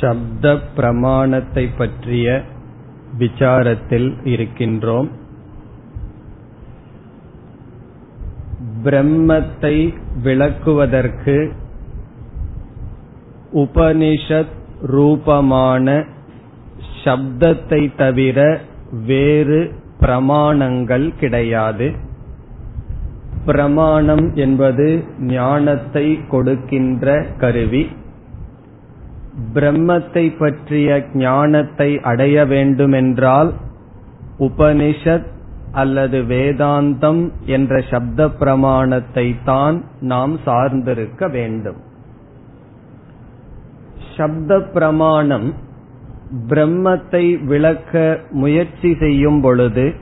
சப்த பிரமாணத்தை பற்றிய விசாரத்தில் இருக்கின்றோம். பிரம்மத்தை விளக்குவதற்கு உபனிஷத் ரூபமான சப்தத்தை தவிர வேறு பிரமாணங்கள் கிடையாது. பிரமாணம் என்பது ஞானத்தை கொடுக்கின்ற கருவி. பிரம்மத்தை பற்றிய ஞானத்தை அடைய வேண்டுமென்றால் உபனிஷத் அல்லது வேதாந்தம் என்ற சப்த பிரமாணத்தை தான் நாம் சார்ந்திருக்க வேண்டும். சப்த பிரமாணம் பிரம்மத்தை விளக்க முயற்சி செய்யும் பொழுது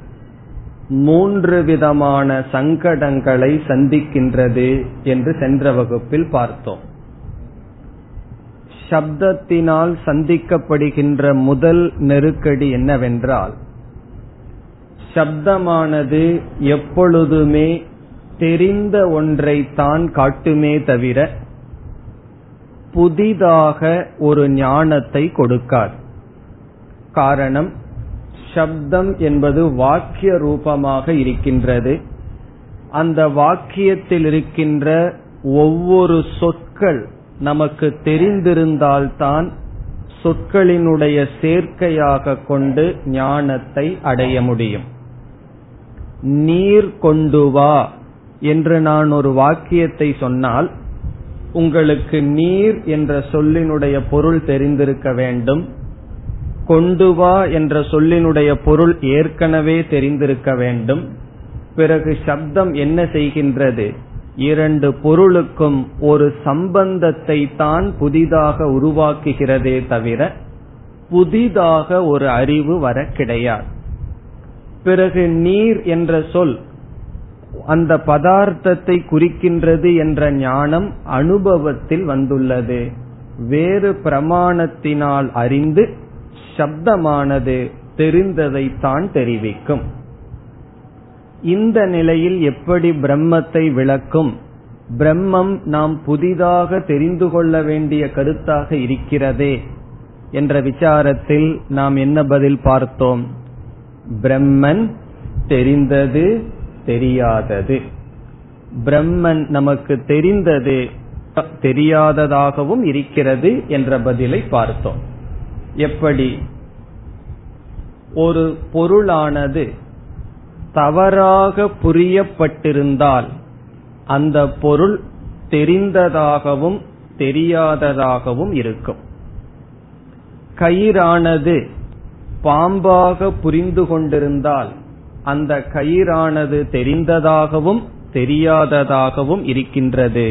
மூன்று விதமான சங்கடங்களை சந்திக்கின்றது என்று சென்ற வகுப்பில் பார்த்தோம். சப்தத்தினால் சந்திக்கப்படுகின்ற முதல் நெருக்கடி என்னவென்றால் சப்தமானது எப்பொழுதுமே தெரிந்த ஒன்றை தான் காட்டுமே தவிர புதிதாக ஒரு ஞானத்தை கொடுக்காது. காரணம் சப்தம் என்பது வாக்கிய ரூபமாக இருக்கின்றது. அந்த வாக்கியத்தில் இருக்கின்ற ஒவ்வொரு சொற்கள் நமக்கு தெரிந்திருந்தால்தான் சொற்களினுடைய சேர்க்கையாக கொண்டு ஞானத்தை அடைய முடியும். நீர் கொண்டு வா என்று நான் ஒரு வாக்கியத்தை சொன்னால் உங்களுக்கு நீர் என்ற சொல்லினுடைய பொருள் தெரிந்திருக்க வேண்டும். கொண்டு வா என்ற சொல்லினுடைய பொருள் ஏற்கனவே தெரிந்திருக்க வேண்டும். பிறகு சப்தம் என்ன செய்கின்றது? இரண்டு பொருளுக்கும் ஒரு சம்பந்தத்தை தான் புதிதாக உருவாக்குகிறதே தவிர புதிதாக ஒரு அறிவு வர கிடையாது. பிறகு நீர் என்ற சொல் அந்த பதார்த்தத்தை குறிக்கின்றது என்ற ஞானம் அனுபவத்தில் வந்துள்ளது. வேறு பிரமாணத்தினால் அறிந்து சப்தமானது தெரிந்ததைத்தான் தெரிவிக்கும். இந்த நிலையில் எப்படி பிரம்மத்தை விளக்கும்? பிரம்மம் நாம் புதிதாக தெரிந்து கொள்ள வேண்டிய கருத்தாக இருக்கிறதே என்ற விசாரத்தில் நாம் என்ன பதில் பார்த்தோம்? பிரம்மன் தெரிந்தது தெரியாதது. பிரம்மன் நமக்கு தெரிந்தது தெரியாததாகவும் இருக்கிறது என்ற பதிலை பார்த்தோம். எப்படி? ஒரு பொருளானது தவறாக புரியப்பட்டிருந்தால் அந்த பொருள் தெரிந்ததாகவும் தெரியாததாகவும் இருக்கும். கயிறானது பாம்பாக புரிந்து கொண்டிருந்தால் அந்த கயிறானது தெரிந்ததாகவும் தெரியாததாகவும் இருக்கின்றது.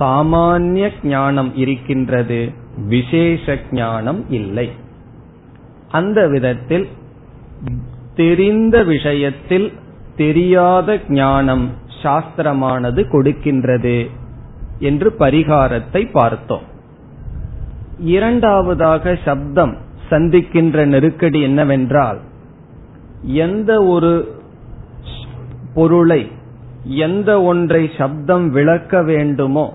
சாமானிய ஞானம் இருக்கின்றது. விசேஷ ஞானம் இல்லை. அந்த விதத்தில் தெரிந்த விஷயத்தில் தெரியாத ஞானம் சாஸ்திரமானது கொடுக்கின்றது என்று பரிகாரத்தை பார்த்தோம். இரண்டாவதாக சப்தம் சந்திக்கின்ற நெருக்கடி என்னவென்றால் எந்த ஒரு பொருளை எந்த ஒன்றை சப்தம் விளக்க வேண்டுமோ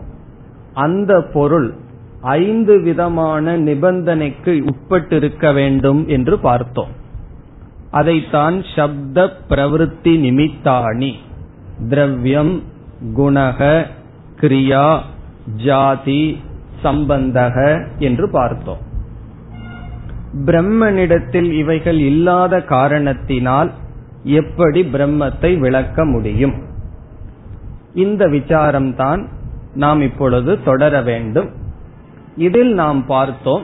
அந்த பொருள் ஐந்து விதமான நிபந்தனைக்கு உட்பட்டிருக்க வேண்டும் என்று பார்த்தோம். அதைத்தான் சப்த பிரவருத்தி நிமித்தாணி. திரவியம் குணக கிரியா ஜாதி சம்பந்தக என்று பார்த்தோம். பிரம்மனிடத்தில் இவைகள் இல்லாத காரணத்தினால் எப்படி பிரம்மத்தை விளக்க முடியும்? இந்த விசாரம்தான் நாம் இப்பொழுது தொடர வேண்டும். இதில் நாம் பார்த்தோம்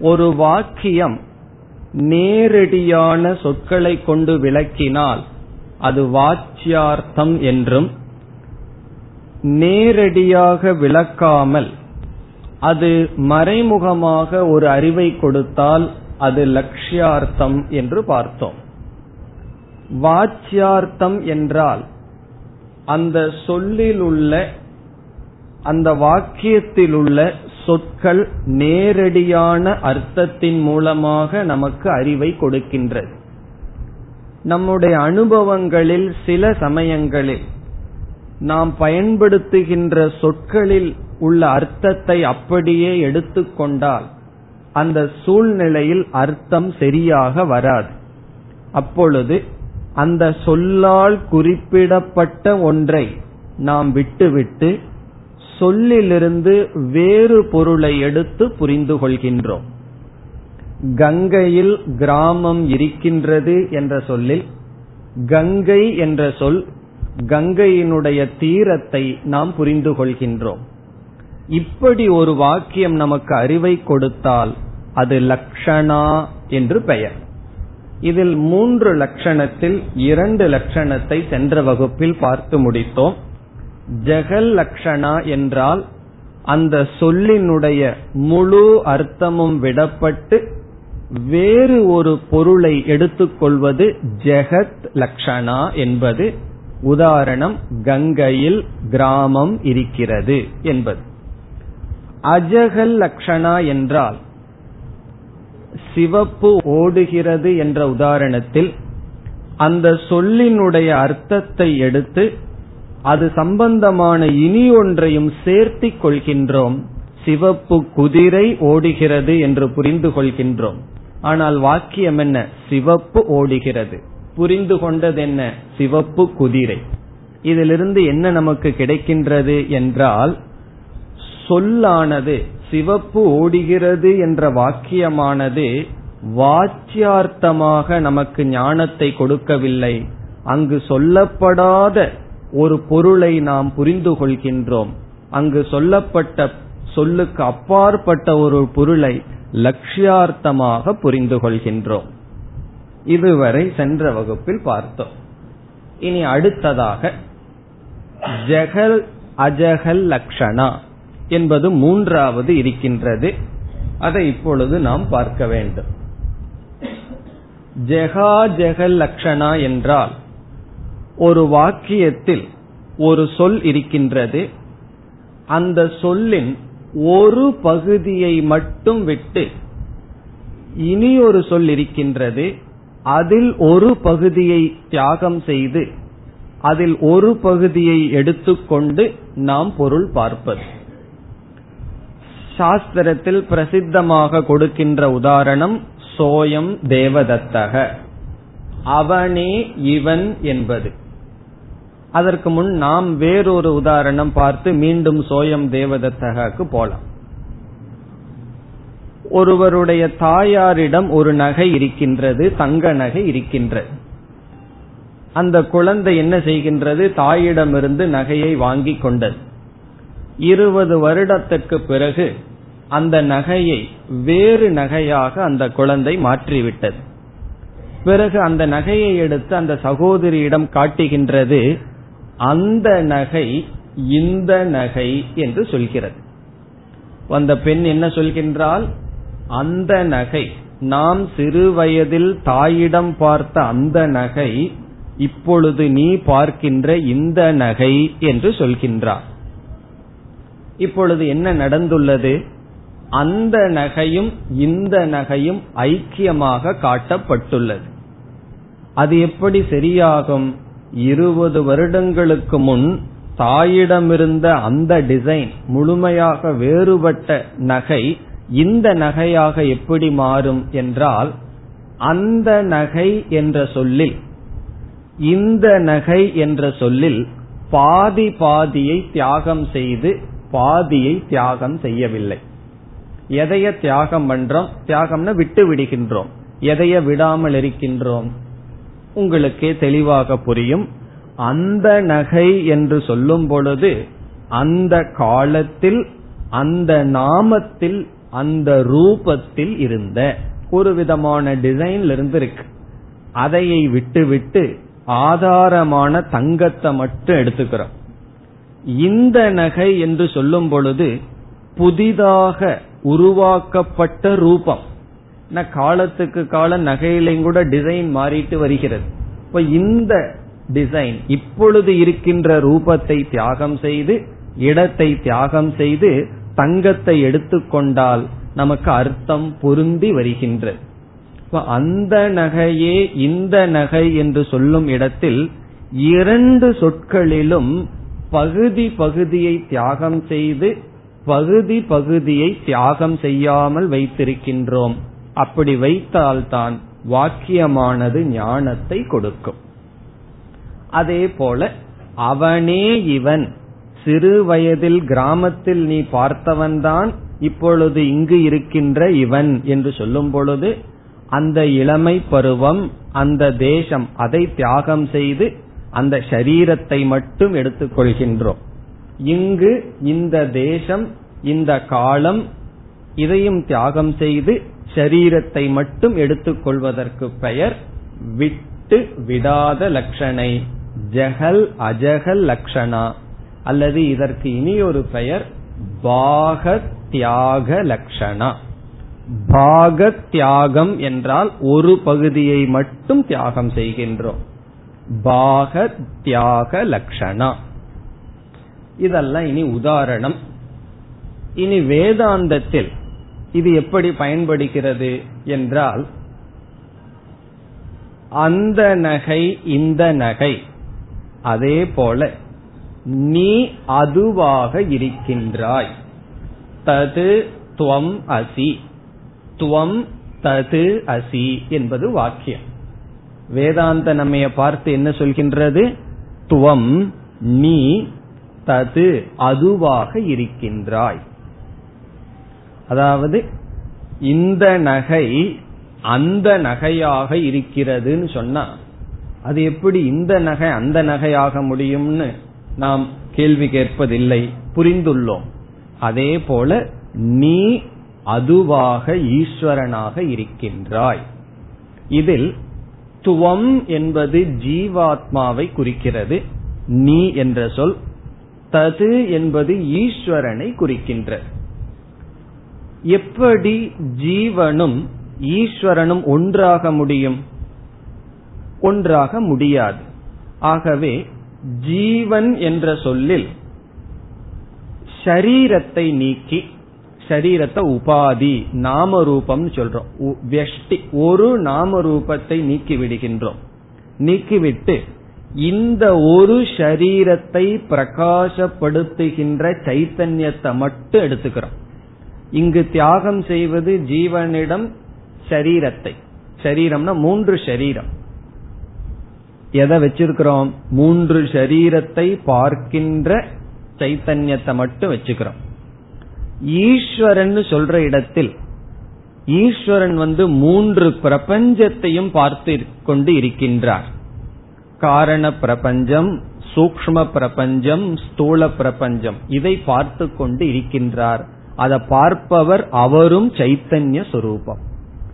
ஒரு வாக்கியம் நேரடியான சொற்களை கொண்டு விளக்கினால் அது வாச்சியார்த்தம் என்றும் நேரடியாக விளக்காமல் அது மறைமுகமாக ஒரு அறிவை கொடுத்தால் அது லட்சியார்த்தம் என்று பார்த்தோம். வாச்சியார்த்தம் என்றால் அந்த சொல்லில் உள்ள அந்த வாக்கியத்தில் உள்ள சொற்கள் நேரடியான அர்த்தத்தின் மூலமாக நமக்கு அறிவை கொடுக்கின்றது. நம்முடைய அனுபவங்களில் சில சமயங்களில் நாம் பயன்படுத்துகின்ற சொற்களில் உள்ள அர்த்தத்தை அப்படியே எடுத்துக்கொண்டால் அந்த சூழ்நிலையில் அர்த்தம் சரியாக வராது. அப்பொழுது அந்த சொல்லால் குறிப்பிடப்பட்ட ஒன்றை நாம் விட்டுவிட்டு சொல்லிலிருந்து வேறு பொருளை எடுத்து புரிந்து கொள்கின்றோம். கங்கையில் கிராமம் இருக்கின்றது என்ற சொல்லில் கங்கை என்ற சொல் கங்கையினுடைய தீரத்தை நாம் புரிந்து கொள்கின்றோம். இப்படி ஒரு வாக்கியம் நமக்கு அறிவை கொடுத்தால் அது லக்ஷணா என்று பெயர். இதில் மூன்று லட்சணத்தில் இரண்டு லட்சணத்தை சென்ற வகுப்பில் பார்த்து முடித்தோம். ஜெகல் லக்ஷணா என்றால் அந்த சொல்லினுடைய முழு அர்த்தமும் விடப்பட்டு வேறு ஒரு பொருளை எடுத்துக்கொள்வது ஜெகத் லக்ஷணா என்பது. உதாரணம் கங்கையில் கிராமம் இருக்கிறது என்பது. அஜகல் லக்ஷணா என்றால் சிவப்பு ஓடுகிறது என்ற உதாரணத்தில் அந்த சொல்லினுடைய அர்த்தத்தை எடுத்து அது சம்பந்தமான இனி ஒன்றையும் சேர்த்தி கொள்கின்றோம். சிவப்பு குதிரை ஓடுகிறது என்று புரிந்து கொள்கின்றோம். ஆனால் வாக்கியம் என்ன? சிவப்பு ஓடுகிறது. புரிந்து கொண்டது என்ன? சிவப்பு குதிரை. இதிலிருந்து என்ன நமக்கு கிடைக்கின்றது என்றால் சொல்லானது சிவப்பு ஓடுகிறது என்ற வாக்கியமானது வாச்சியார்த்தமாக நமக்கு ஞானத்தை கொடுக்கவில்லை. அங்கு சொல்லப்படாத ஒரு பொருளை நாம் புரிந்து கொள்கின்றோம் அங்கு சொல்லப்பட்ட சொல்லுக்கு அப்பாற்பட்ட ஒரு பொருளை லட்சியார்த்தமாக புரிந்து கொள்கின்றோம் இதுவரை சென்ற வகுப்பில் பார்த்தோம். இனி அடுத்ததாக ஜெகல் அஜகல் லக்ஷணா என்பது மூன்றாவது இருக்கின்றது. அதை இப்பொழுது நாம் பார்க்க வேண்டும். ஜெகா ஜெகல் லக்ஷணா என்றால் ஒரு வாக்கியத்தில் ஒரு சொல் இருக்கின்றது. அந்த சொல்லின் ஒரு பகுதியை மட்டும் விட்டு இனி ஒரு சொல் இருக்கின்றது. அதில் ஒரு பகுதியை தியாகம் செய்து அதில் ஒரு பகுதியை எடுத்துக்கொண்டு நாம் பொருள் பார்ப்பது. சாஸ்திரத்தில் பிரசித்தமாக கொடுக்கின்ற உதாரணம் சோயம் தேவதத்தக. அவனே இவன் என்பது. அதற்கு முன் நாம் வேறொரு உதாரணம் பார்த்து மீண்டும் சோயம் தேவதத்தகக்கு போலாம். ஒருவருடைய தாயாரிடம் ஒரு நகை இருக்கின்றது தங்க நகை இருக்கின்றது. அந்த குழந்தை என்ன செய்கின்றது? தாயிடமிருந்து நகையை வாங்கி கொண்டது. இருபது வருடத்துக்கு பிறகு அந்த நகையை வேறு நகையாக அந்த குழந்தை மாற்றிவிட்டது. பிறகு அந்த நகையை எடுத்து அந்த சகோதரியிடம் காட்டுகின்றது அந்த நகை இந்த நகை என்று சொல்கிறது. அந்த பெண் என்ன சொல்கின்றால் அந்த நகை நாம் சிறு வயதில் தாயிடம் பார்த்த அந்த நகை இப்பொழுது நீ பார்க்கின்ற இந்த நகை என்று சொல்கின்றார் இப்பொழுது என்ன நடந்துள்ளது? அந்த நகையும் இந்த நகையும் ஐக்கியமாக காட்டப்பட்டுள்ளது. அது எப்படி சரியாகும்? இருபது வருடங்களுக்கு முன் தாயிடமிருந்த அந்த டிசைன் முழுமையாக வேறுபட்ட நகை இந்த நகையாக எப்படி மாறும் என்றால் அந்த நகை என்ற சொல்லில் இந்த நகை என்ற சொல்லில் பாதி பாதியை தியாகம் செய்து பாதியை தியாகம் செய்யவில்லை. எதைய தியாகம் பண்றோம்? தியாகம்னா விட்டு விடுகின்றோம். எதைய விடாமல் இருக்கின்றோம்? உங்களுக்கே தெளிவாக புரியும். அந்த நகை என்று சொல்லும் பொழுது அந்த காலத்தில் அந்த நாமத்தில் அந்த ரூபத்தில் இருந்த ஒரு விதமான டிசைன்ல இருந்து இருக்கு அதையை விட்டுவிட்டு ஆதாரமான தங்கத்தை மட்டும் எடுத்துக்கிறோம். இந்த நகை என்று சொல்லும் பொழுது புதிதாக உருவாக்கப்பட்ட ரூபம். காலத்துக்கு காலம் நகையிலையும் கூட டிசைன் மாறிட்டு வருகிறது. இப்ப இந்த டிசைன் இப்பொழுது இருக்கின்ற ரூபத்தை தியாகம் செய்து இடத்தை தியாகம் செய்து தங்கத்தை எடுத்துக்கொண்டால் நமக்கு அர்த்தம் பொருந்தி வருகின்றது. அந்த நகையே இந்த நகை என்று சொல்லும் இடத்தில் இரண்டு சொற்களிலும் பகுதி பகுதியை தியாகம் செய்து பகுதி பகுதியை தியாகம் செய்யாமல் வைத்திருக்கின்றோம். அப்படி வைத்தால்தான் வாக்கியமானது ஞானத்தை கொடுக்கும். அதே போல அவனே இவன். சிறு வயதில் கிராமத்தில் நீ பார்த்தவன்தான் இப்பொழுது இங்கு இருக்கின்ற இவன் என்று சொல்லும் பொழுது அந்த இளமை பருவம் அந்த தேசம் அதை தியாகம் செய்து அந்த சரீரத்தை மட்டும் எடுத்துக்கொள்கின்றோம் இங்கு இந்த தேசம் இந்த காலம் இதையும் தியாகம் செய்து சரீரத்தை மட்டும் எடுத்துக்கொள்வதற்கு பெயர் விட்டு விடாத லட்சணை ஜெகல் அஜகல் லக்ஷணா. அல்லது இதற்கு இனி ஒரு பெயர் பாக தியாக லக்ஷணா. பாக தியாகம் என்றால் ஒரு பகுதியை மட்டும் தியாகம் செய்கின்றோம். பாக தியாக லக்ஷணா. இதெல்லாம் இனி உதாரணம். இனி வேதாந்தத்தில் இது எப்படி பயன்படுகிறது என்றால் அந்த நகை இந்த நகை அதே போல நீ அதுவாக இருக்கின்றாய். தது துவம் அசி. துவம் தது அசி என்பது வாக்கியம். வேதாந்த நம்மைய பார்த்து என்ன சொல்கின்றது? துவம் நீ தது அதுவாக இருக்கின்றாய். அதாவது இந்த நகை அந்த நகையாக இருக்கிறதுன்னு சொன்னா அது எப்படி இந்த நகை அந்த நகையாக முடியும்னு நாம் கேள்வி கேட்பதில்லை புரிந்துள்ளோம். அதே போல நீ அதுவாக ஈஸ்வரனாக இருக்கின்றாய். இதில் துவம் என்பது ஜீவாத்மாவை குறிக்கிறது நீ என்ற சொல் தது என்பது ஈஸ்வரனை குறிக்கின்ற எப்படி ஜீவனும் ஈஸ்வரனும் ஒன்றாக முடியும்? ஒன்றாக முடியாது. ஆகவே ஜீவன் என்ற சொல்லில் ஷரீரத்தை நீக்கி ஷரீரத்தை உபாதி நாம ரூபம் சொல்றோம் வெஷ்டி ஒரு நாம ரூபத்தை நீக்கி விடுகின்றோம். நீக்கிவிட்டு இந்த ஒரு ஷரீரத்தை பிரகாசப்படுத்துகின்ற சைத்தன்யத்தை மட்டும் எடுத்துக்கிறோம். இங்கு தியாகம் செய்வது ஜீவனிடம் சரீரத்தை. சரீரம்னா மூன்று சரீரம். எதை வச்சிருக்கிறோம்? மூன்று சரீரத்தை பார்க்கின்ற சைத்தன்யத்தை மட்டும் வச்சுக்கிறோம். ஈஸ்வரன் சொல்ற இடத்தில் ஈஸ்வரன் வந்து மூன்று பிரபஞ்சத்தையும் பார்த்து கொண்டு இருக்கின்றார். காரண பிரபஞ்சம் சூக்ம பிரபஞ்சம் ஸ்தூல பிரபஞ்சம். இதை பார்த்து கொண்டு இருக்கின்றார். அதை பார்ப்பவர் அவரும் சைத்தன்ய சொரூபம்.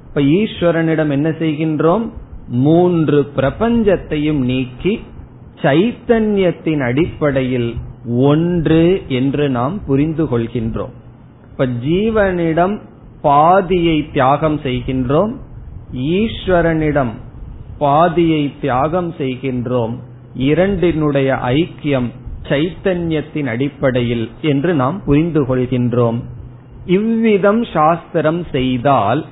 இப்ப ஈஸ்வரனிடம் என்ன செய்கின்றோம்? மூன்று பிரபஞ்சத்தையும் நீக்கி சைத்தன்யத்தின் அடிப்படையில் ஒன்று என்று நாம் புரிந்து கொள்கின்றோம். இப்ப ஜீவனிடம் பாதியை தியாகம் செய்கின்றோம். ஈஸ்வரனிடம் பாதியை தியாகம் செய்கின்றோம். இரண்டினுடைய ஐக்கியம் சைத்தன்யத்தின் அடிப்படையில் என்று நாம் புரிந்து கொள்கின்றோம். இவ்விதம் சாஸ்திரம் செய்தால்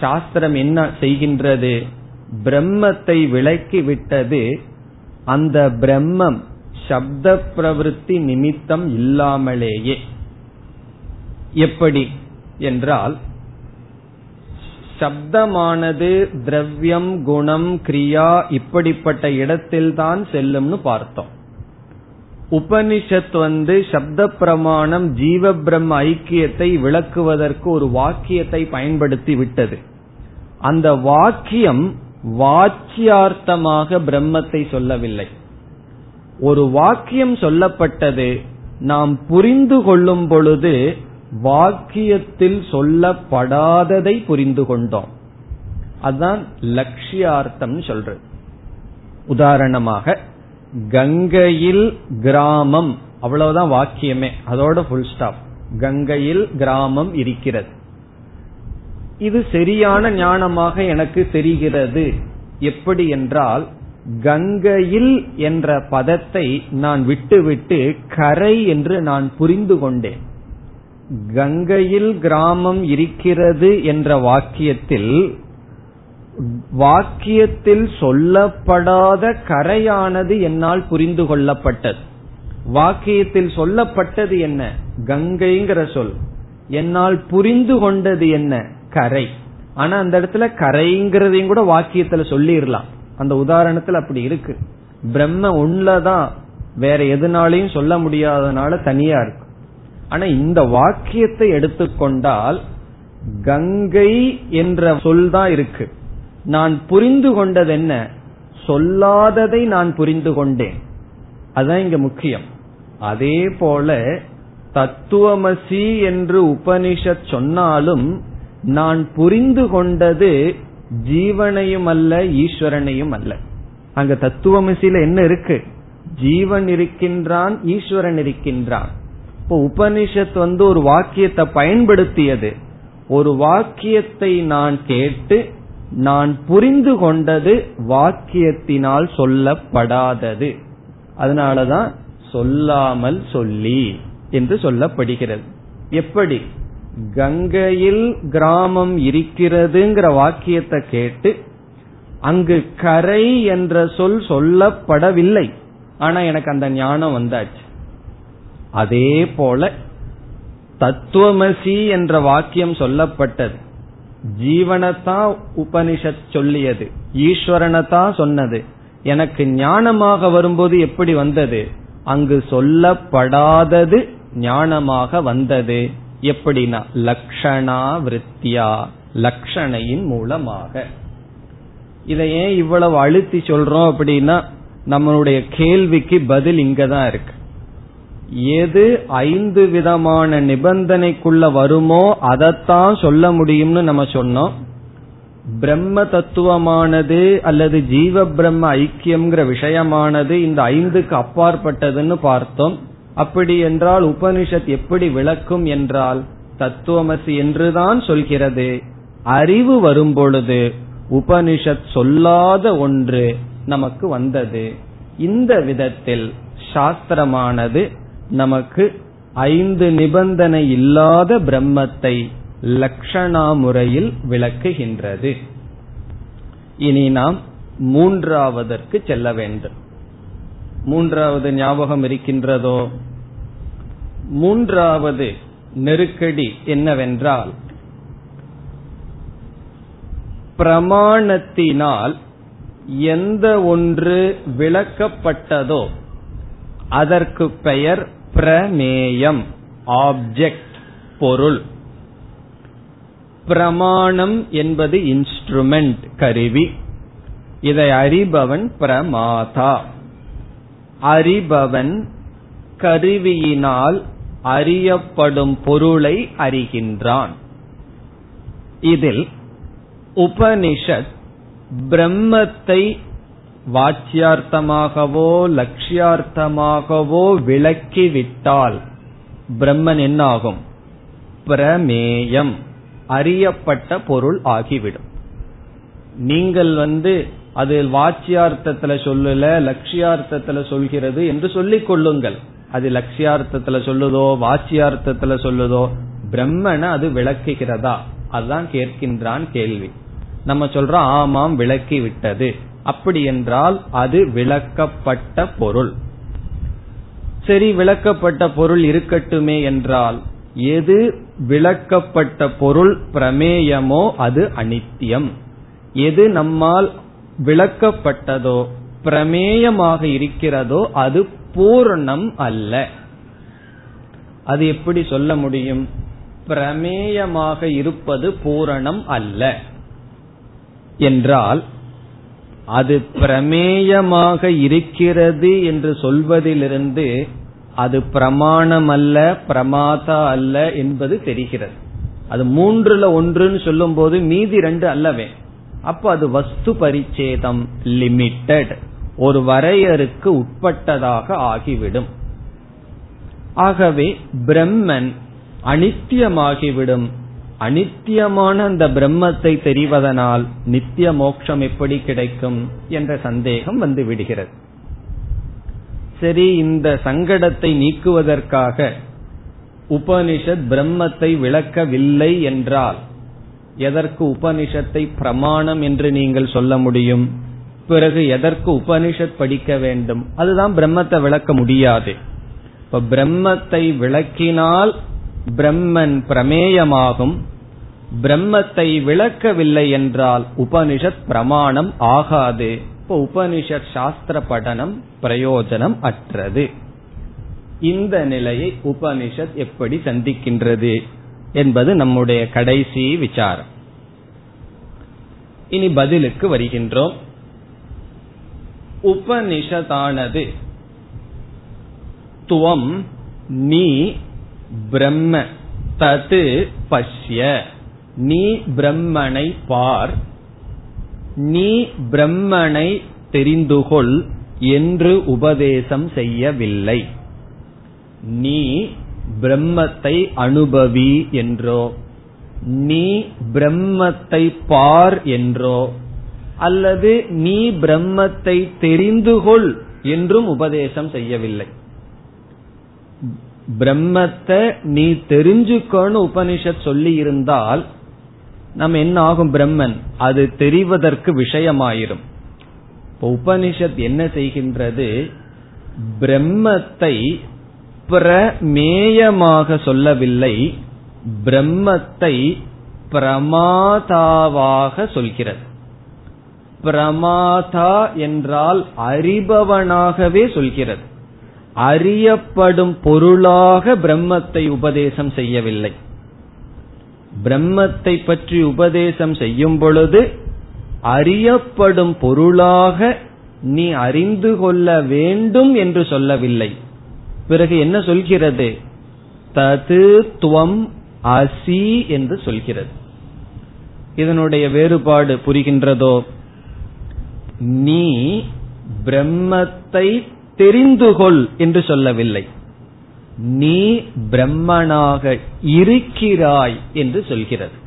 சாஸ்திரம் என்ன செய்கின்றது? பிரம்மத்தை விளக்கி விட்டது. அந்த பிரம்மம் சப்த பிரவருத்தி நிமித்தம் இல்லாமலேயே. எப்படி என்றால் சப்தமானது திரவியம் குணம் கிரியா இப்படிப்பட்ட இடத்தில்தான் செல்லும்னு பார்த்தோம். உபனிஷத் வந்து சப்த பிரமாணம் ஜீவ பிரம்ம ஐக்கியத்தை விளக்குவதற்கு ஒரு வாக்கியத்தை பயன்படுத்தி விட்டது. அந்த வாக்கியம் வாக்கியார்த்தமாக பிரம்மத்தை சொல்லவில்லை. ஒரு வாக்கியம் சொல்லப்பட்டது நாம் புரிந்து கொள்ளும் பொழுது வாக்கியத்தில் சொல்லப்படாததை புரிந்து கொண்டோம். அதுதான் லட்சியார்த்தம் சொல்றது. உதாரணமாக கங்கையில் கிராமம். அவ்வளவுதான் வாக்கியமே. அதோட ஃபுல் ஸ்டாப் கங்கையில் கிராமம் இருக்கிறது. இது சரியான ஞானமாக எனக்கு தெரிகிறது. எப்படி என்றால் கங்கையில் என்ற பதத்தை நான் விட்டுவிட்டு கரை என்று நான் புரிந்து கொண்டேன். கங்கையில் கிராமம் இருக்கிறது என்ற வாக்கியத்தில் வாக்கியத்தில் சொல்லப்படாத கரையானது என்னால் புரிந்து கொள்ளப்பட்டது. வாக்கியத்தில் சொல்லப்பட்டது என்ன? கங்கைங்கிற சொல். என்னால் புரிந்து கொண்டது என்ன? கரை. ஆனா அந்த இடத்துல கரைங்கிறதையும் கூட வாக்கியத்துல சொல்லிடலாம். அந்த உதாரணத்துல அப்படி இருக்கு. பிரம்ம உண்லதான் வேற எதுனாலையும் சொல்ல முடியாதனால தனியா இருக்கு. ஆனா இந்த வாக்கியத்தை எடுத்துக்கொண்டால் கங்கை என்ற சொல் தான் இருக்கு. நான் புரிந்து கொண்டது என்ன சொல்லாததை நான் புரிந்து கொண்டேன். அதுதான் இங்க முக்கியம். அதே போல தத்துவமசி என்று உபனிஷத் சொன்னாலும் நான் புரிந்து கொண்டது ஜீவனையும் அல்ல ஈஸ்வரனையும் அல்ல. அங்க தத்துவமசியில என்ன இருக்கு? ஜீவன் இருக்கின்றான் ஈஸ்வரன் இருக்கின்றான். இப்போ உபனிஷத் வந்து ஒரு வாக்கியத்தை பயன்படுத்தியது. ஒரு வாக்கியத்தை நான் கேட்டு நான் புரிந்து கொண்டது வாக்கியத்தினால் சொல்லப்படாதது. அதனாலதான் சொல்லாமல் சொல்லி என்று சொல்லப்படுகிறது. எப்படி? கங்கையில் கிராமம் இருக்கிறதுங்கிற வாக்கியத்தை கேட்டு அங்கு கரை என்ற சொல் சொல்லப்படவில்லை. ஆனா எனக்கு அந்த ஞானம் வந்தாச்சு. அதே போல தத்துவமசி என்ற வாக்கியம் சொல்லப்பட்டது. ஜீவனத்தான் உபனிஷத் சொல்லியது ஈஸ்வரனத்தான் சொன்னது. எனக்கு ஞானமாக வரும்போது எப்படி வந்தது? அங்கு சொல்லப்படாதது ஞானமாக வந்தது. எப்படின்னா லக்ஷணா விருத்தியா லக்ஷணையின் மூலமாக. இதை ஏன் இவ்வளவு அழுத்தி சொல்றோம் அப்படின்னா நம்மளுடைய கேள்விக்கு பதில் இங்கதான் இருக்கு. எது ஐந்து விதமான நிபந்தனைக்குள்ள வருமோ அதைத்தான் சொல்ல முடியும்னு நம்ம சொன்னோம். பிரம்ம தத்துவமானது அல்லது ஜீவ பிரம்ம ஐக்கியம்ங்கிற விஷயமானது இந்த ஐந்துக்கு அப்பாற்பட்டதுன்னு பார்த்தோம். அப்படி என்றால் உபனிஷத் எப்படி விளக்கும் என்றால் தத்துவமசி என்றுதான் சொல்கிறது. அறிவு வரும்பொழுது உபனிஷத் சொல்லாத ஒன்று நமக்கு வந்தது. இந்த விதத்தில் சாஸ்திரமானது நமக்கு ஐந்து நிபந்தனை இல்லாத பிரம்மத்தை லக்ஷணா முறையில் விளக்குகின்றது. இனி நாம் மூன்றாவதற்கு செல்ல வேண்டும். மூன்றாவது ஞாபகம் இருக்கின்றதோ? மூன்றாவது நெருக்கடி என்னவென்றால் பிரமாணத்தினால் எந்த ஒன்று விளக்கப்பட்டதோ அதற்கு பெயர் பிரமேயம். ஆப்ஜெக்ட் பொருள். பிரமாணம் என்பது இன்ஸ்ட்ருமெண்ட் கருவி. இதை அறிபவன் பிரமாதா. அறிபவன் கருவியினால் அறியப்படும் பொருளை அறிகின்றான். இதில் உபனிஷத் பிரம்மத்தை வாச்சியார்த்தமாகவோ லட்சியார்த்தமாகவோ விளக்கிவிட்டால் பிரம்மன் என்ன ஆகும் பிரமேயம். அறியப்பட்ட பொருள் ஆகிவிடும். நீங்கள் வந்து அது வாச்சியார்த்தத்துல சொல்லல லட்சியார்த்தத்துல சொல்கிறது என்று சொல்லிக் கொள்ளுங்கள். அது லட்சியார்த்தத்துல சொல்லுதோ வாச்சியார்த்தத்துல சொல்லுதோ பிரம்மனை அது விளக்குகிறதா? அதுதான் கேட்கின்றான் கேள்வி. நம்ம சொல்றோம் ஆமாம் விளக்கி விட்டது அப்படி என்றால் அது விளக்கப்பட்ட பொருள். சரி விளக்கப்பட்ட பொருள் இருக்கட்டுமே என்றால் எது விளக்கப்பட்ட பொருள் பிரமேயமோ அது அனித்தியம். எது நம்மால் விளக்கப்பட்டதோ பிரமேயமாக இருக்கிறதோ அது பூர்ணம் அல்ல. அது எப்படி சொல்ல முடியும்? பிரமேயமாக இருப்பது பூரணம் அல்ல. என்றால் அது பிரமேயமாக இருக்கிறது என்று சொல்வதிலிருந்து அது பிரமாணம் அல்ல பிரமாதா அல்ல என்பது தெரிகிறது. அது மூன்றுல ஒன்றுன்னு சொல்லும் போது மீதி ரெண்டு அல்லவே. அப்ப அது வஸ்து பரிச்சேதம் லிமிட்டெட். ஒரு வரையறுக்கு உட்பட்டதாக ஆகிவிடும். ஆகவே பிரம்மன் அனித்தியமாகிவிடும். அனித்தியமான அந்த பிரம்மத்தை தெரிவதனால் நித்திய மோட்சம் எப்படி கிடைக்கும் என்ற சந்தேகம் வந்து விடுகிறது. சரி இந்த சங்கடத்தை நீக்குவதற்காக உபனிஷத் பிரம்மத்தை விளக்கவில்லை என்றால் எதற்கு உபனிஷத்தை பிரமாணம் என்று நீங்கள் சொல்ல முடியும்? பிறகு எதற்கு உபனிஷத் படிக்க வேண்டும்? அதுதான் பிரம்மத்தை விளக்க முடியாது. இப்ப பிரம்மத்தை விளக்கினால் பிரம்மன் பிரமேயமாகும். பிரம்மத்தை விளக்கவில்லை என்றால் உபனிஷத் பிரமாணம் ஆகாது. இப்போ உபனிஷத் சாஸ்திர படனம் பிரயோஜனம் அற்றது. இந்த நிலையை உபனிஷத் எப்படி சந்திக்கின்றது என்பது நம்முடைய கடைசி விசாரம். இனி பதிலுக்கு வருகின்றோம். உபனிஷதானது துவம் நீ பிரம்ம தது பஷ்ய. நீ பிரம்மனை பார். நீ பிரம்மனை தெரிந்துகொள் என்று உபதேசம் செய்யவில்லை. நீ பிரம்மத்தை அனுபவி என்றோ நீ பிரம்மத்தை பார் என்றோ அல்லது நீ பிரம்மத்தை தெரிந்துகொள் என்றும் உபதேசம் செய்யவில்லை. பிரம்மத்தை நீ தெரிஞ்சுக்கோன்னு உபனிஷத் சொல்லி இருந்தால் நம்ம என்ன ஆகும் பிரம்மன்? அது தெரிவதற்கு விஷயமாயிரும். உபனிஷத் என்ன செய்கின்றது? பிரம்மத்தை பிரமேயமாக சொல்லவில்லை பிரம்மத்தை பிரமாதாவாக சொல்கிறது. பிரமாதா என்றால் அறிபவனாகவே சொல்கிறது. அறியப்படும் பொருளாக பிரம்மத்தை உபதேசம் செய்யவில்லை. பிரம்மத்தை பற்றி உபதேசம் செய்யும் பொழுது அறியப்படும் பொருளாக நீ அறிந்து கொள்ள வேண்டும் என்று சொல்லவில்லை. பிறகு என்ன சொல்கிறது? தது துவம் அசி என்று சொல்கிறது. இதனுடைய வேறுபாடு புரிகின்றதோ? நீ பிரம்மத்தை தெரிந்துகொள் என்று சொல்லவில்லை. நீ பிரம்மனாக இருக்கிறாய் என்று சொல்கிறது.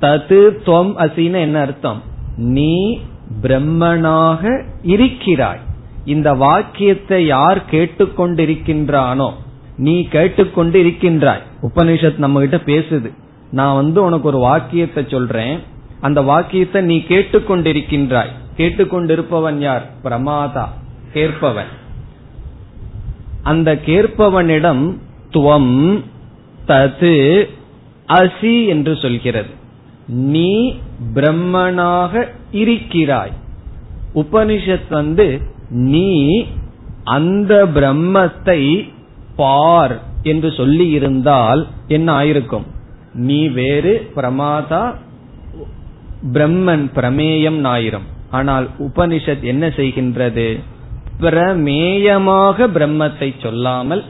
தது துவம் அசின்னு என்ன அர்த்தம்? நீ பிரம்மனாக இருக்கிறாய். இந்த வாக்கியத்தை யார் கேட்டுக்கொண்டிருக்கின்றானோ நீ கேட்டுக்கொண்டு இருக்கின்றாய் உபனிஷத் நம்ம கிட்ட பேசுது. நான் வந்து உனக்கு ஒரு வாக்கியத்தை சொல்றேன். அந்த வாக்கியத்தை நீ கேட்டுக்கொண்டிருக்கின்றாய். கேட்டுக்கொண்டிருப்பவன் யார்? பிரமாதா. கேட்பவன் அந்த கேட்பவனிடம் துவம் தது அசி என்று சொல்கிறது. நீ பிரம்மனாக இருக்கிறாய். உபனிஷத் வந்து நீ அந்த பிரம்மத்தை பார் என்று சொல்லி இருந்தால் என்ன ஆயிருக்கும்? நீ வேறு பிரமாதா பிரம்மன் பிரமேயம் ஆயிரும் ஆனால் உபனிஷத் என்ன செய்கின்றது? பிரமேயமாக பிரம்மத்தை சொல்லாமல்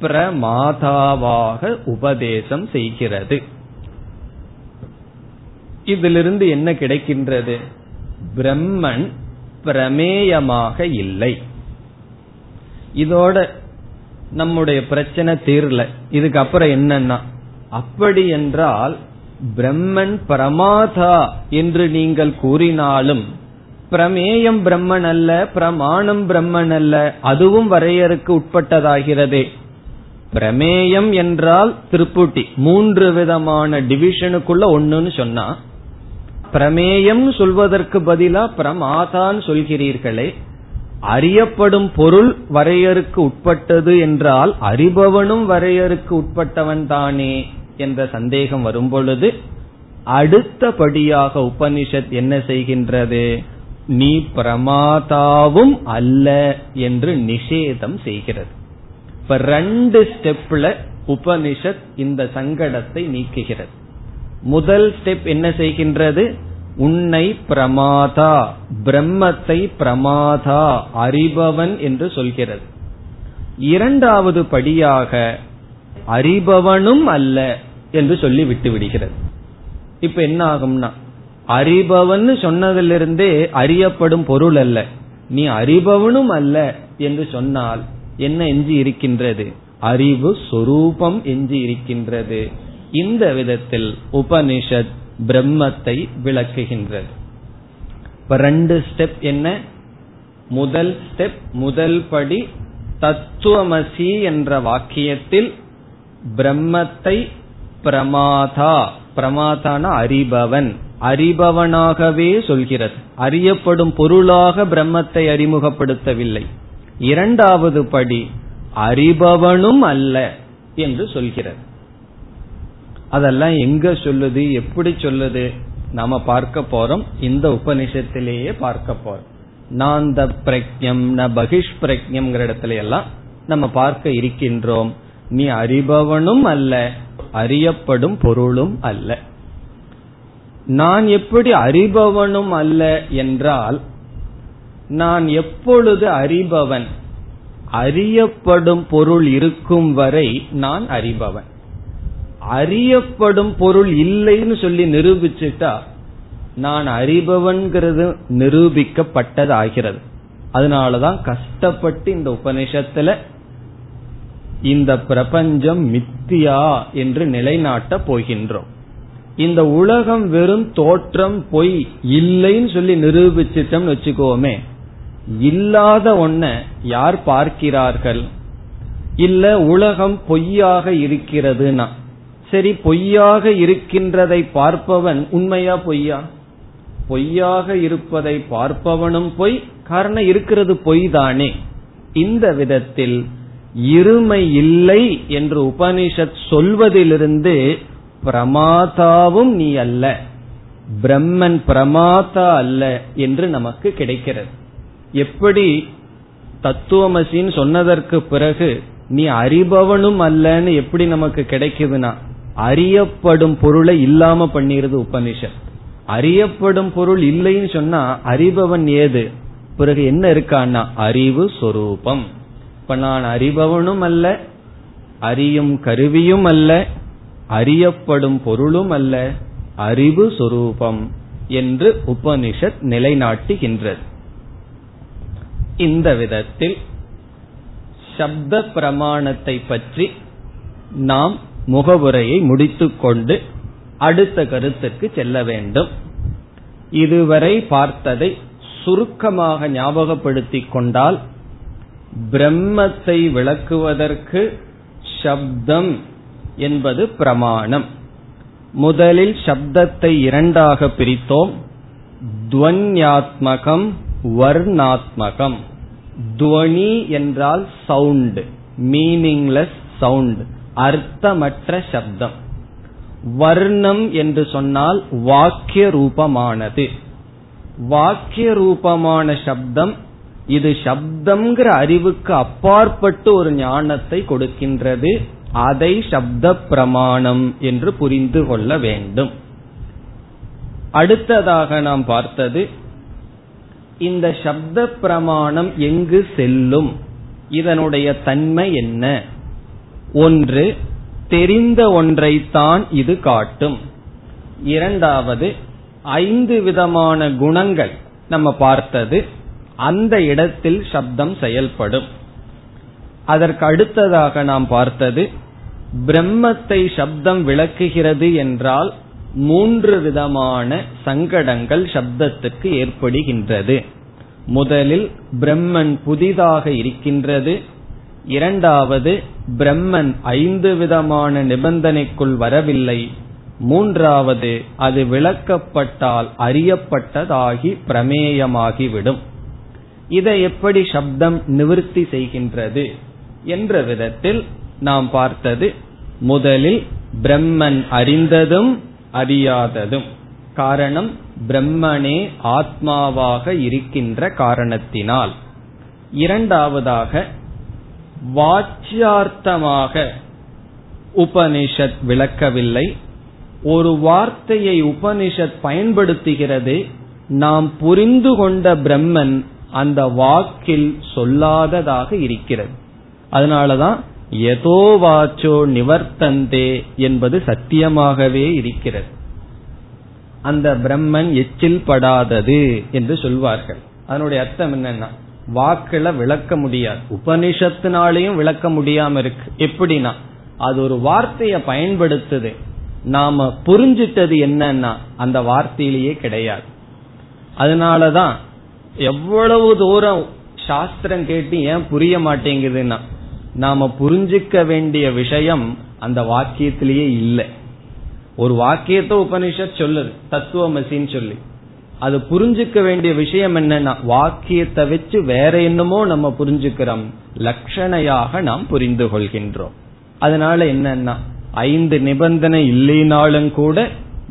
பிரமாதாவாக உபதேசம் செய்கிறது. இதிலிருந்து என்ன கிடைக்கின்றது? பிரம்மன் பிரமேயமாக இல்லை. இதோட நம்முடைய பிரச்சனை தீரல. இதுக்கு அப்புறம் என்னன்னா அப்படி என்றால் பிரம்மன் பிரமாதா என்று நீங்கள் கூறினாலும் பிரமேயம் பிரம்மன் அல்ல பிரமாணம் பிரம்மன் அல்ல அதுவும் வரையறுக்கு உட்பட்டதாகிறதே. பிரமேயம் என்றால் திருப்புட்டி. மூன்று விதமான டிவிஷனுக்குள்ள ஒண்ணுன்னு சொன்னா பிரமேயம் சொல்வதற்கு பதிலா பிரமாதான் சொல்கிறீர்களே அறியப்படும் பொருள் வரையறுக்கு உட்பட்டது என்றால் அறிபவனும் வரையறுக்கு உட்பட்டவன் தானே என்ற சந்தேகம் வரும் பொழுது அடுத்தபடியாக உபனிஷத் என்ன செய்கின்றது? நீ பிரமாதாவும் அல்ல என்று நிஷேதம் செய்கிறது. இப்ப ரெண்டு ஸ்டெப்ல உபனிஷத் இந்த சங்கடத்தை நீக்குகிறது. முதல் ஸ்டெப் என்ன செய்கின்றது? உன்னை பிரமாதா பிரம்மத்தை பிரமாதா அறிபவன் என்று சொல்கிறது. இரண்டாவது படியாக அறிபவனும் அல்ல என்று சொல்லி விட்டு விடுகிறது. இப்ப என்ன ஆகும்னா அறிபவன் சொன்னதிலிருந்தே அறியப்படும் பொருள் அல்ல. நீ அறிபவனும் அல்ல என்று சொன்னால் என்ன எஞ்சி இருக்கின்றது? அறிவு சொரூபம் எஞ்சி இருக்கின்றது. இந்த விதத்தில் உபனிஷத் பிரம்மத்தை விளக்குகின்றது. இப்ப ரெண்டு ஸ்டெப் என்ன? முதல் ஸ்டெப் முதல் படி தத்துவமசி என்ற வாக்கியத்தில் பிரம்மத்தை பிரமாதா பிரமாதான அறிபவன். அறிபவனாகவே சொல்கிறது. அறியப்படும் பொருளாக பிரம்மத்தை அறிமுகப்படுத்தவில்லை. இரண்டாவது படி அறிபவனும் அல்ல என்று சொல்கிறது. அதெல்லாம் எங்க சொல்லுது எப்படி சொல்லுது நாம பார்க்க போறோம். இந்த உபனிஷத்திலேயே பார்க்க போறோம். நாந்த பிரக்யம் ந பகிஷ் பிரக்ஞம்ங்கிற இடத்துல எல்லாம் நம்ம பார்க்க இருக்கின்றோம். நீ அறிபவனும் அல்ல அறியப்படும் பொருளும் அல்ல. நான் எப்படி அறிபவனும் அல்ல என்றால் நான் எப்பொழுது அறிபவன் அறியப்படும் பொருள் இருக்கும் வரை நான் அறிபவன். அறியப்படும் பொருள் இல்லைன்னு சொல்லி நிரூபிச்சுட்டா நான் அறிபவன்கிறது நிரூபிக்கப்பட்டது ஆகிறது அதனாலதான் கஷ்டப்பட்டு இந்த உபனிஷத்துல இந்த பிரபஞ்சம் மித்தியா என்று நிலைநாட்ட போகின்றோம். இந்த உலகம் வெறும் தோற்றம் பொய் இல்லைன்னு சொல்லி நிரூபிச்சிட்டோம்னு வச்சுக்கோமே இல்லாத ஒன்ன யார் பார்க்கிறார்கள்? இல்ல உலகம் பொய்யாக இருக்கிறதுனா சரி பொய்யாக இருக்கின்றதை பார்ப்பவன் உண்மையா பொய்யா? பொய்யாக இருப்பதை பார்ப்பவனும் பொய் காரணம் இருக்கிறது பொய் தானே இந்த விதத்தில் இருமை இல்லை என்று உபனிஷத் சொல்வதிலிருந்து பிரமாதாவும் நீ அல்ல. பிரம்மன் பிரமாதா அல்ல என்று நமக்கு கிடைக்கிறது. எப்படி தத்துவமசின்னு சொன்னதற்கு பிறகு நீ அறிபவனும் அல்லன்னு எப்படி நமக்கு கிடைக்குதுன்னா அறியப்படும் பொருளை இல்லாம பண்ணிருது உபனிஷத். அறியப்படும் பொருள் இல்லைன்னு சொன்னா அறிபவன் ஏது? பிறகு என்ன இருக்கான்னா அறிவு சொரூபம். இப்ப நான் அறிபவனும் அல்ல அறியும் கருவியும் அல்ல அறியப்படும் பொருளும் அல்ல அறிவு சொரூபம் என்று உபனிஷத் நிலைநாட்டுகின்றது. இந்த விதத்தில் சப்த பிரமாணத்தை பற்றி நாம் முகவுரையை முடித்துக்கொண்டு அடுத்த கருத்துக்கு செல்ல வேண்டும். இதுவரை பார்த்ததை சுருக்கமாக ஞாபகப்படுத்திக் கொண்டால் பிரம்மத்தை விளக்குவதற்கு சப்தம் என்பது பிரமாணம். முதலில் சப்தத்தை இரண்டாக பிரித்தோம். துவன்யாத்மகம் வர்ணாத்மகம். துவனி என்றால் சவுண்ட் மீனிங்லெஸ் சவுண்ட் அர்த்தமற்ற சப்தம். வர்ணம் என்று சொன்னால் வாக்கிய ரூபமானது வாக்கிய ரூபமான சப்தம் இது சப்தம்ங்கிற அறிவுக்கு அப்பாற்பட்டு ஒரு ஞானத்தை கொடுக்கின்றது. அதை சப்த பிரமாணம் என்று புரிந்து கொள்ள வேண்டும். அடுத்ததாக நாம் பார்த்தது இந்த சப்த பிரமாணம் எங்கு செல்லும்? இதனுடைய தன்மை என்ன? ஒன்று தெரிந்த ஒன்றைத்தான் இது காட்டும். இரண்டாவது ஐந்து விதமான குணங்கள் நம்ம பார்த்தது அந்த இடத்தில் சப்தம் செயல்படும். அதற்கு அடுத்ததாக நாம் பார்த்தது பிரம்மத்தை சப்தம் விளக்குகிறது என்றால் மூன்று விதமான சங்கடங்கள் சப்தத்துக்கு ஏற்படுகின்றது. முதலில் பிரம்மன் புதிதாக இருக்கின்றது. இரண்டாவது பிரம்மன் ஐந்து விதமான நிபந்தனைக்குள் வரவில்லை. மூன்றாவது அது விளக்கப்பட்டால் அறியப்பட்டதாகி பிரமேயமாகிவிடும். இதை எப்படி சப்தம் நிவர்த்தி செய்கின்றது? என்ற விதத்தில் நாம் பார்த்தது முதலில் பிரம்மன் அறிந்ததும் அறியாததும். காரணம் பிரம்மனே ஆத்மாவாக இருக்கின்ற காரணத்தினால். இரண்டாவதாக வாச்சியார்த்தமாக உபனிஷத் விளக்கவில்லை. ஒரு வார்த்தையை உபனிஷத் பயன்படுத்துகிறது. நாம் புரிந்து கொண்ட பிரம்மன் அந்த வாக்கில் சொல்லாததாக இருக்கிறது. அதனாலதான் எதோ வாச்சோ நிவர்த்தந்தே என்பது சத்தியமாகவே இருக்கிறது. அந்த பிரம்மன் எச்சில் படாதது என்று சொல்வார்கள். அதனுடைய அர்த்தம் என்னன்னா வாக்குல விளக்க முடியாது. உபனிஷத்தினாலையும் விளக்க முடியாம இருக்கு. எப்படின்னா அது ஒரு வார்த்தைய பயன்படுத்துது. நாம புரிஞ்சிட்டது என்னன்னா அந்த வார்த்தையிலேயே கிடையாது. அதனாலதான் எவ்வளவு தூரம் சாஸ்திரம் கேட்டு ஏன் புரிய மாட்டேங்குதுன்னா நாம புரிஞ்சுக்க வேண்டிய விஷயம் அந்த வாக்கியத்திலேயே இல்லை. ஒரு வாக்கியத்தை உபனிஷத் சொல்லுது தத்துவமசின்னு சொல்லி. அது புரிஞ்சுக்க வேண்டிய விஷயம் என்னன்னா வாக்கியத்தை வச்சு வேற என்னமோ நம்ம புரிஞ்சுக்கிறோம் லட்சணையாக நாம் புரிந்து கொள்கின்றோம். அதனால என்னன்னா ஐந்து நிபந்தனை இல்லைனாலும் கூட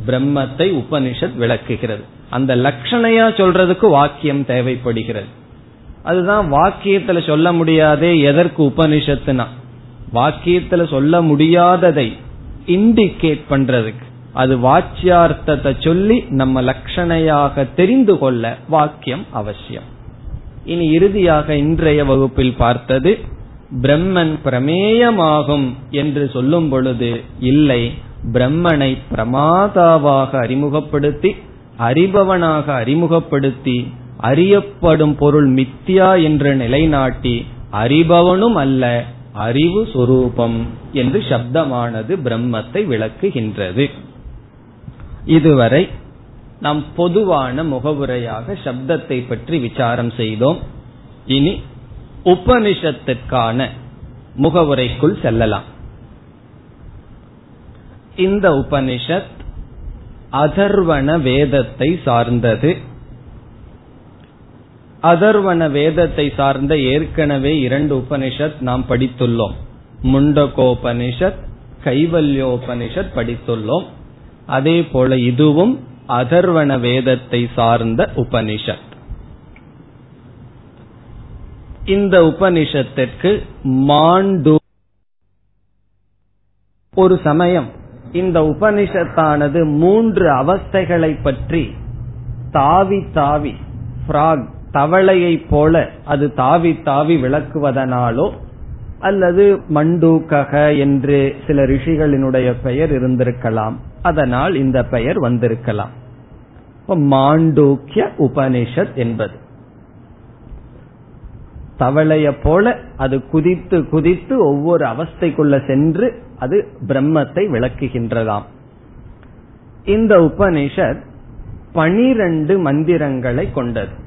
பிரம்மத்தை உபனிஷத் விளக்குகிறது. அந்த லட்சணையா சொல்றதுக்கு வாக்கியம் தேவைப்படுகிறது. அதுதான் வாக்கியத்துல சொல்ல முடியாதே எதற்கு உபனிஷத்துனா? வாக்கியத்துல சொல்ல முடியாததை இண்டிகேட் பண்றதுக்கு. அது வாச்சியார்த்தத்தை சொல்லி நம்ம லட்சணையாக தெரிந்து கொள்ள வாக்கியம் அவசியம். இனி இறுதியாக இன்றைய வகுப்பில் பார்த்தது பிரம்மன் பிரமேயமாகும் என்று சொல்லும் பொழுது இல்லை பிரம்மனை பிரமாதாவாக அறிமுகப்படுத்தி அறிபவனாக அறிமுகப்படுத்தி அறியப்படும் பொருள் மித்யா என்று நிலைநாட்டி அறிபவனும் அல்ல அறிவு சொரூபம் என்று சப்தமானது பிரம்மத்தை விளக்குகின்றது. இதுவரை நாம் பொதுவான முகவுரையாக சப்தத்தை பற்றி விசாரம் செய்தோம். இனி உபனிஷத்திற்கான முகவுரைக்குள் செல்லலாம். இந்த உபனிஷத் அதர்வன வேதத்தை சார்ந்தது. அதர்வன வேதத்தை சார்ந்த ஏற்கனவே இரண்டு உபனிஷத் நாம் படித்துள்ளோம். முண்டகோபனிஷத் கைவல்யோபனிஷத் படித்துள்ளோம். அதே போல இதுவும் அதர்வன வேதத்தை சார்ந்த உபனிஷத். இந்த உபனிஷத்திற்கு மாண்டு ஒரு சமயம். இந்த உபனிஷத்தானது மூன்று அவஸ்தைகளை பற்றி தாவி தாவி ஃப்ராக் தவளையை போல அது தாவி தாவி விளக்குவதனாலோ அல்லது மண்டூக்கக என்று சில ரிஷிகளினுடைய பெயர் இருந்திருக்கலாம். அதனால் இந்த பெயர் வந்திருக்கலாம். மாண்டூக்கிய உபனிஷத் என்பது. தவளைய போல அது குதித்து குதித்து ஒவ்வொரு அவஸ்தைக்குள்ள சென்று அது பிரம்மத்தை விளக்குகின்றதாம். இந்த உபனிஷத் பனிரண்டு மந்திரங்களை கொண்டது.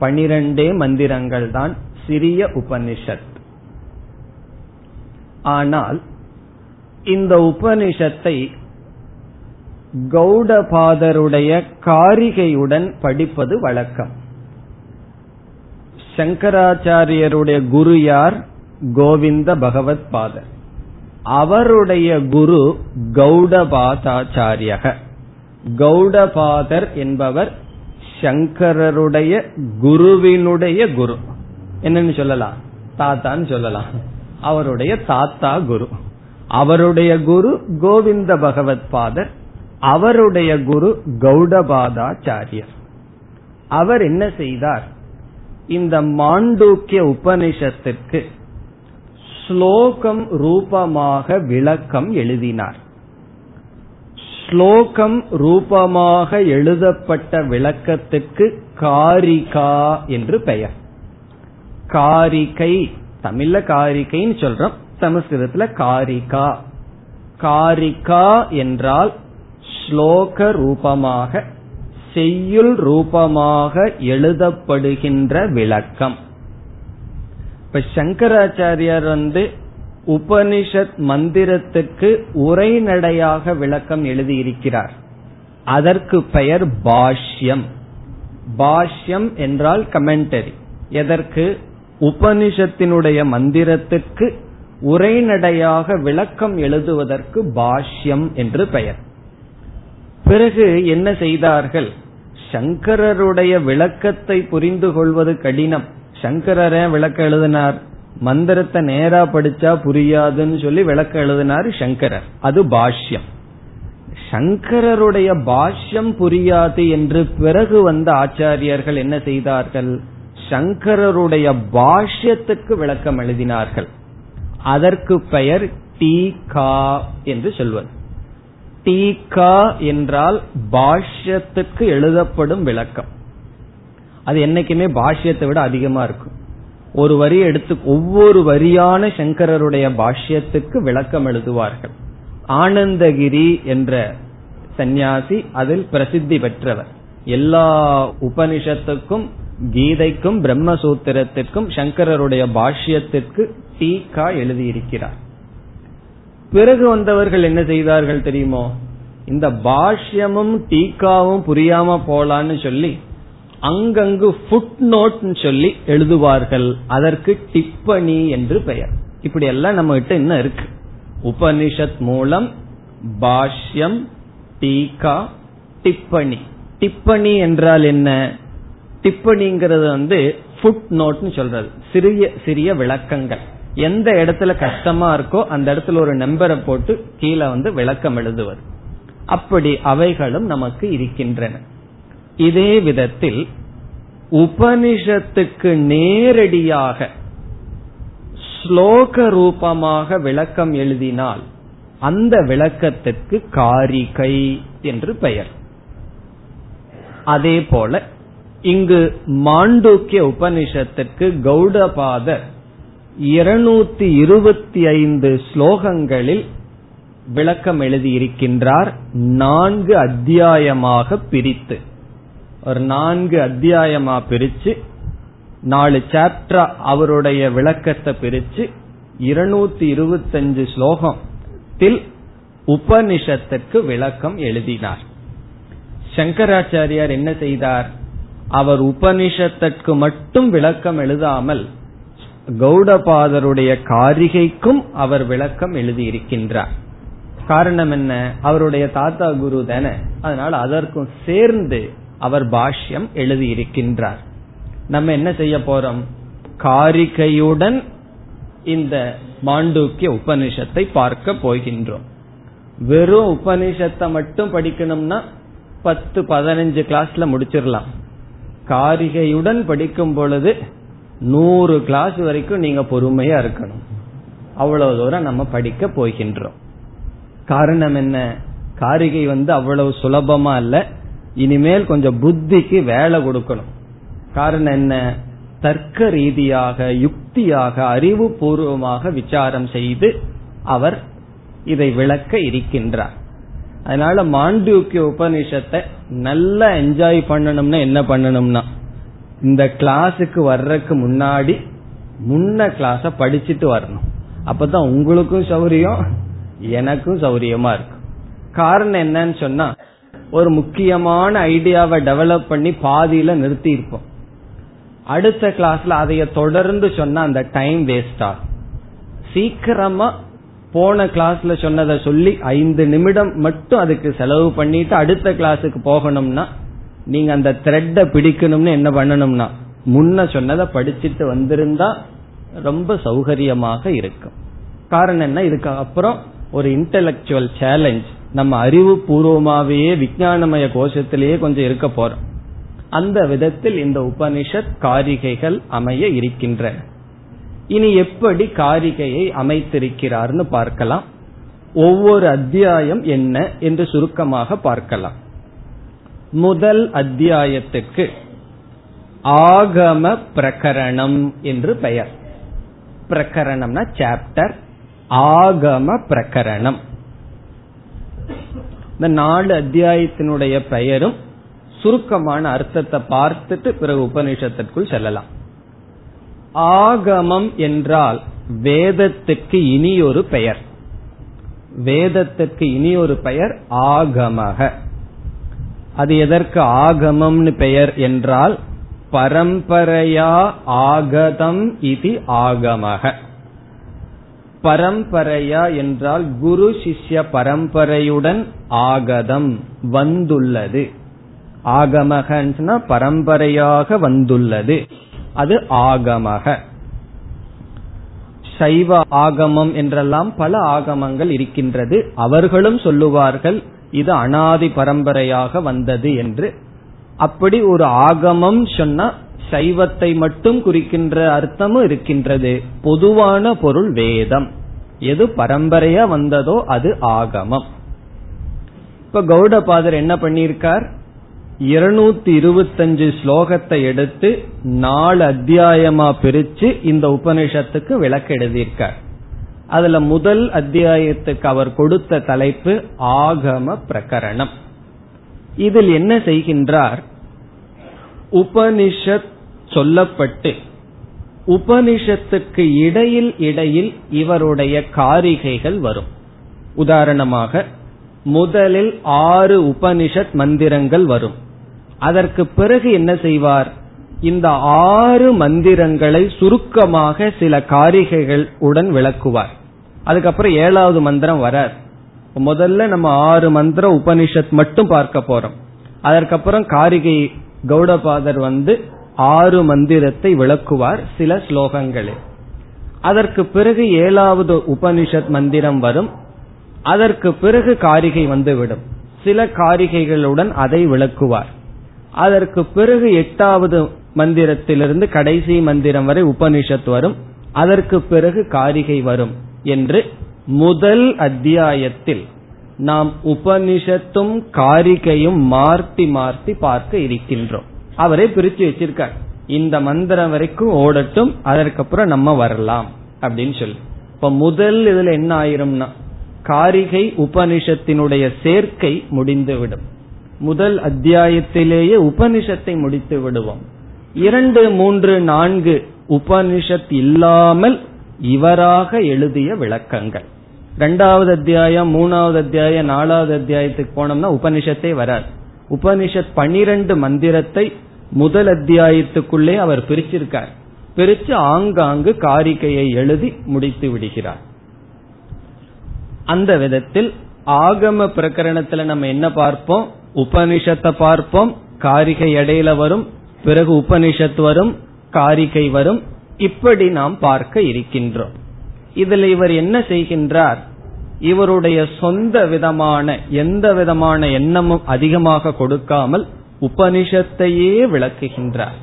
பனிரெண்டே மந்திரங்கள் தான் சிறிய உபனிஷத். ஆனால் இந்த உபனிஷத்தை கௌடபாதருடைய காரிகையுடன் படிப்பது வழக்கம். சங்கராச்சாரியருடைய குரு யார்? கோவிந்த பகவத் பாதர். அவருடைய குரு கௌடபாதாச்சாரியக. கௌடபாதர் என்பவர் சங்கரருடைய குருவினுடைய குரு. என்னன்னு சொல்லலாம்? தாத்தான்னு சொல்லலாம். அவருடைய தாத்தா குரு. அவருடைய குரு கோவிந்த பகவத் பாதர். அவருடைய குரு கௌடபாதாச்சாரியர். அவர் என்ன செய்தார்? இந்த மாண்டூக்கிய உபனிஷத்திற்கு ஸ்லோகம் ரூபமாக விளக்கம் எழுதினார். ஸ்லோகம் ரூபமாக எழுதப்பட்ட விளக்கத்துக்கு காரிகா என்று பெயர். காரிகை தமிழ்ல காரிகைன்னு சொல்றோம். சமஸ்கிருதத்துல காரிகா. காரிகா என்றால் ஸ்லோக ரூபமாக செய்யுள் ரூபமாக எழுதப்படுகின்ற விளக்கம். இப்ப சங்கராச்சாரியார் வந்து உபனிஷத் மந்திரத்துக்கு உரைநடையாக விளக்கம் எழுதியிருக்கிறார். அதற்கு பெயர் பாஷ்யம். பாஷ்யம் என்றால் கமெண்டரி எதற்கு? உபனிஷத்தினுடைய மந்திரத்துக்கு உரைநடையாக விளக்கம் எழுதுவதற்கு பாஷ்யம் என்று பெயர். பிறகு என்ன செய்தார்கள்? சங்கரருடைய விளக்கத்தை புரிந்து கொள்வது கடினம். சங்கரரே விளக்க எழுதினார். மந்திரத்தை நேரா படிச்சா புரியாதுன்னு சொல்லி விளக்க எழுதினாரு சங்கரர். அது பாஷ்யம். சங்கரருடைய பாஷ்யம் புரியாது என்று பிறகு வந்த ஆச்சாரியர்கள் என்ன செய்தார்கள்? சங்கரருடைய பாஷ்யத்துக்கு விளக்கம் எழுதினார்கள். அதற்கு பெயர் டீகா என்று சொல்வது. டீகா என்றால் பாஷ்யத்துக்கு எழுதப்படும் விளக்கம். அது என்னைக்குமே பாஷ்யத்தை விட அதிகமா இருக்கும். ஒரு வரி எடுத்து ஒவ்வொரு வரியான சங்கரருடைய பாஷ்யத்துக்கு விளக்கம் எழுதுவார்கள். ஆனந்தகிரி என்ற சந்நியாசி அதில் பிரசித்தி பெற்றவர். எல்லா உபனிஷத்துக்கும் கீதைக்கும் பிரம்மசூத்திரத்திற்கும் சங்கரருடைய பாஷ்யத்திற்கு டீகா எழுதியிருக்கிறார். பிறகு வந்தவர்கள் என்ன செய்தார்கள் தெரியுமோ? இந்த பாஷ்யமும் டீக்காவும் புரியாம போலான்னு சொல்லி அங்கங்கு ஃபுட் நோட் சொல்லி எழுதுவார்கள். அதற்கு டிப்பணி என்று பெயர். இப்படி எல்லாம் நம்ம கிட்ட என்ன இருக்கு. உபனிஷத் மூலம் பாஷ்யம் டீகா டிப்பணி டிப்பணி என்றால் என்ன? டிப்பணிங்கிறது வந்து ஃபுட் நோட்னு சொல்றது. சிறிய சிறிய விளக்கங்கள். எந்த இடத்துல கஷ்டமா இருக்கோ அந்த இடத்துல ஒரு நம்பரை போட்டு கீழே வந்து விளக்கம் எழுதுவது. அப்படி அவைகளும் நமக்கு இருக்கின்றன. இதே விதத்தில் உபனிஷத்துக்கு நேரடியாக ஸ்லோக ரூபமாக விளக்கம் எழுதினால் அந்த விளக்கத்திற்கு காரிகை என்று பெயர். அதே போல இங்கு மாண்டூக்கிய உபனிஷத்துக்கு கௌடபாதர் இருநூத்தி இருபத்தி ஐந்து ஸ்லோகங்களில் விளக்கம் எழுதியிருக்கின்றார். நான்கு அத்தியாயமாக பிரித்து. ஒரு நான்கு அத்தியாயமா பிரிச்சு நாலு சாப்டர் அவருடைய விளக்கத்தை பிரிச்சு இருநூத்தி இருபத்தஞ்சு ஸ்லோகத்தில் உபனிஷத்துக்கு விளக்கம் எழுதினார். சங்கராச்சாரியார் என்ன செய்தார்? அவர் உபனிஷத்திற்கு மட்டும் விளக்கம் எழுதாமல் கௌடபாதருடைய காரிகைக்கும் அவர் விளக்கம் எழுதியிருக்கின்றார். காரணம் என்ன? அவருடைய தாத்தா குரு தானே. அதனால் அதற்கும் சேர்ந்து அவர் பாஷ்யம் எழுதியிருக்கின்றார். நம்ம என்ன செய்ய போறோம்? காரிகையுடன் இந்த மாண்டூக்கிய உபனிஷத்தை பார்க்க போகின்றோம். வெறும் உபனிஷத்தை மட்டும் படிக்கணும்னா பத்து பதினஞ்சு கிளாஸ்ல முடிச்சிடலாம். காரிகையுடன் படிக்கும் பொழுது நூறு கிளாஸ் வரைக்கும் நீங்க பொறுமையா இருக்கணும். அவ்வளவு தூரம் நம்ம படிக்க போகின்றோம். காரணம் என்ன? காரிகை வந்து அவ்வளவு சுலபமா இல்லை. இனிமேல் கொஞ்சம் புத்திக்கு வேலை கொடுக்கணும். காரணம் என்ன? தர்க்க ரீதியாக யுக்தியாக அறிவு பூர்வமாக விசாரம் செய்து அவர் இதை விளக்க இருக்கின்றார். அதனால மாண்டூக்கிய உபநிஷத்தை நல்லா என்ஜாய் பண்ணணும்னா என்ன பண்ணணும்னா இந்த கிளாஸுக்கு வர்றதுக்கு முன்னாடி முன்ன கிளாஸ படிச்சுட்டு வரணும். அப்பதான் உங்களுக்கும் சௌரியம் எனக்கும் சௌரியமா இருக்கும். காரணம் என்னன்னு சொன்னா ஒரு முக்கியமான ஐடியாவை டெவலப் பண்ணி பாதியில நிறுத்தி இருப்போம் அடுத்த கிளாஸ்ல அதைய தொடர்ந்து சொன்னா அந்த டைம் வேஸ்ட் ஆகும் சீக்கிரமா போன கிளாஸ்ல சொன்னதை சொல்லி ஐந்து நிமிடம் மட்டும் அதுக்கு செலவு பண்ணிட்டு அடுத்த கிளாஸுக்கு போகணும்னா நீங்க அந்த த்ரெட்டை பிடிக்கணும்னு என்ன பண்ணணும்னா முன்ன சொன்னதை படிச்சுட்டு வந்திருந்தா ரொம்ப சௌகரியமாக இருக்கும். காரணம் என்ன? இதுக்கு அப்புறம் ஒரு இன்டலக்சுவல் சேலஞ்ச் நம்ம அறிவு பூர்வமாவே விஞ்ஞானமய கோஷத்திலேயே கொஞ்சம் இருக்க போறோம். அந்த விதத்தில் இந்த உபனிஷத் காரிகைகள் அமைய இருக்கின்றன இனி எப்படி காரிகையை அமைத்திருக்கிறார்னு பார்க்கலாம். ஒவ்வொரு அத்தியாயம் என்ன என்று சுருக்கமாக பார்க்கலாம். முதல் அத்தியாயத்துக்கு ஆகம பிரகரணம் என்று பெயர். பிரகரணம்னா சாப்டர் ஆகம பிரகரணம். இந்த நாலு அத்தியாயத்தினுடைய பெயரும் சுருக்கமான அர்த்தத்தை பார்த்துட்டு பிறகு உபநிஷத்திற்குள் செல்லலாம். ஆகமம் என்றால் வேதத்துக்கு இனி ஒரு பெயர். வேதத்துக்கு இனி ஒரு பெயர் ஆகமக. அது எதற்கு ஆகமம்னு பெயர் என்றால் பரம்பரையா ஆகதம் இது ஆகமக. பரம்பரையா என்றால் குரு சிஷ்ய பரம்பரையுடன் ஆகதம் வந்துள்ளது. ஆகமகன்னா பரம்பரையாக வந்துள்ளது. அது ஆகமக. சைவ ஆகமம் என்றெல்லாம் பல ஆகமங்கள் இருக்கின்றது. அவர்களும் சொல்லுவார்கள் இது அனாதி பரம்பரையாக வந்தது என்று. அப்படி ஒரு ஆகமம் சொன்னா சைவத்தை மட்டும் குறிக்கின்ற அர்த்தமும் இருக்கின்றது. பொதுவான பொருள் வேதம். எது பரம்பரையா வந்ததோ அது ஆகமம். இப்ப கௌடபாதர் என்ன பண்ணியிருக்கார்? இருநூத்தி இருபத்தஞ்சு ஸ்லோகத்தை எடுத்து நாலு அத்தியாயமா பிரிச்சு இந்த உபனிஷத்துக்கு விளக்கு எழுதியிருக்கார். அதுல முதல் அத்தியாயத்துக்கு அவர் கொடுத்த தலைப்பு ஆகம பிரகரணம். இதில் என்ன செய்கின்றார்? உபனிஷத் சொல்லப்பட்டு உபனிஷத்துக்கு இடையில் இடையில் இவருடைய காரிகைகள் வரும். உதாரணமாக முதலில் ஆறு உபனிஷத் மந்திரங்கள் வரும். அதற்கு பிறகு என்ன செய்வார்? இந்த ஆறு மந்திரங்களை சுருக்கமாக சில காரிகைகள் உடன் விளக்குவார். அதுக்கப்புறம் ஏழாவது மந்திரம் வரார். முதல்ல நம்ம ஆறு மந்திர உபனிஷத் மட்டும் பார்க்க போறோம். அதற்கப்புறம் காரிகை கௌடபாதர் வந்து ஆறு மந்திரத்தை விளக்குவார் சில ஸ்லோகங்களில். அதற்கு பிறகு ஏழாவது உபனிஷத் மந்திரம் வரும். அதற்கு பிறகு காரிகை வந்துவிடும். சில காரிகைகளுடன் அதை விளக்குவார். அதற்கு பிறகு எட்டாவது மந்திரத்திலிருந்து கடைசி மந்திரம் வரை உபனிஷத் வரும். அதற்கு பிறகு காரிகை வரும் என்று முதல் அத்தியாயத்தில் நாம் உபனிஷத்தும் காரிகையும் மாற்றி மாற்றி பார்க்க இருக்கின்றோம். அவரே பிரிச்சு வச்சிருக்கார். இந்த மந்திரம் வரைக்கும் ஓடட்டும் அதற்கப்புறம் நம்ம வரலாம் அப்படின்னு சொல்லி. இப்ப முதல் இதுல என்ன ஆயிரும்னா காரிகை உபனிஷத்தினுடைய சேர்க்கை முடிந்துவிடும். முதல் அத்தியாயத்திலேயே உபனிஷத்தை முடித்து விடுவோம். இரண்டு மூன்று நான்கு உபனிஷத் இல்லாமல் இவராக எழுதிய விளக்கங்கள். ரெண்டாவது அத்தியாயம் மூணாவது அத்தியாயம் நாலாவது அத்தியாயத்துக்கு போனோம்னா உபனிஷத்தே வராது. உபனிஷத் பனிரெண்டு மந்திரத்தை முதல் அத்தியாயத்துக்குள்ளே அவர் பிரிச்சிருக்கார். பிரிச்சு ஆங்காங்கு காரிகையை எழுதி முடித்து விடுகிறார். அந்த விதத்தில் ஆகம பிரகரணத்துல நம்ம என்ன பார்ப்போம்? உபனிஷத்தை பார்ப்போம். காரிகை இடையில வரும் பிறகு உபனிஷத் வரும் காரிகை வரும். இப்படி நாம் பார்க்க இருக்கின்றோம். இதில் இவர் என்ன செய்கின்றார்? இவருடைய சொந்த விதமான எந்த விதமான எண்ணமும் அதிகமாக கொடுக்காமல் உபனிஷத்தையே விளக்குகின்றார்.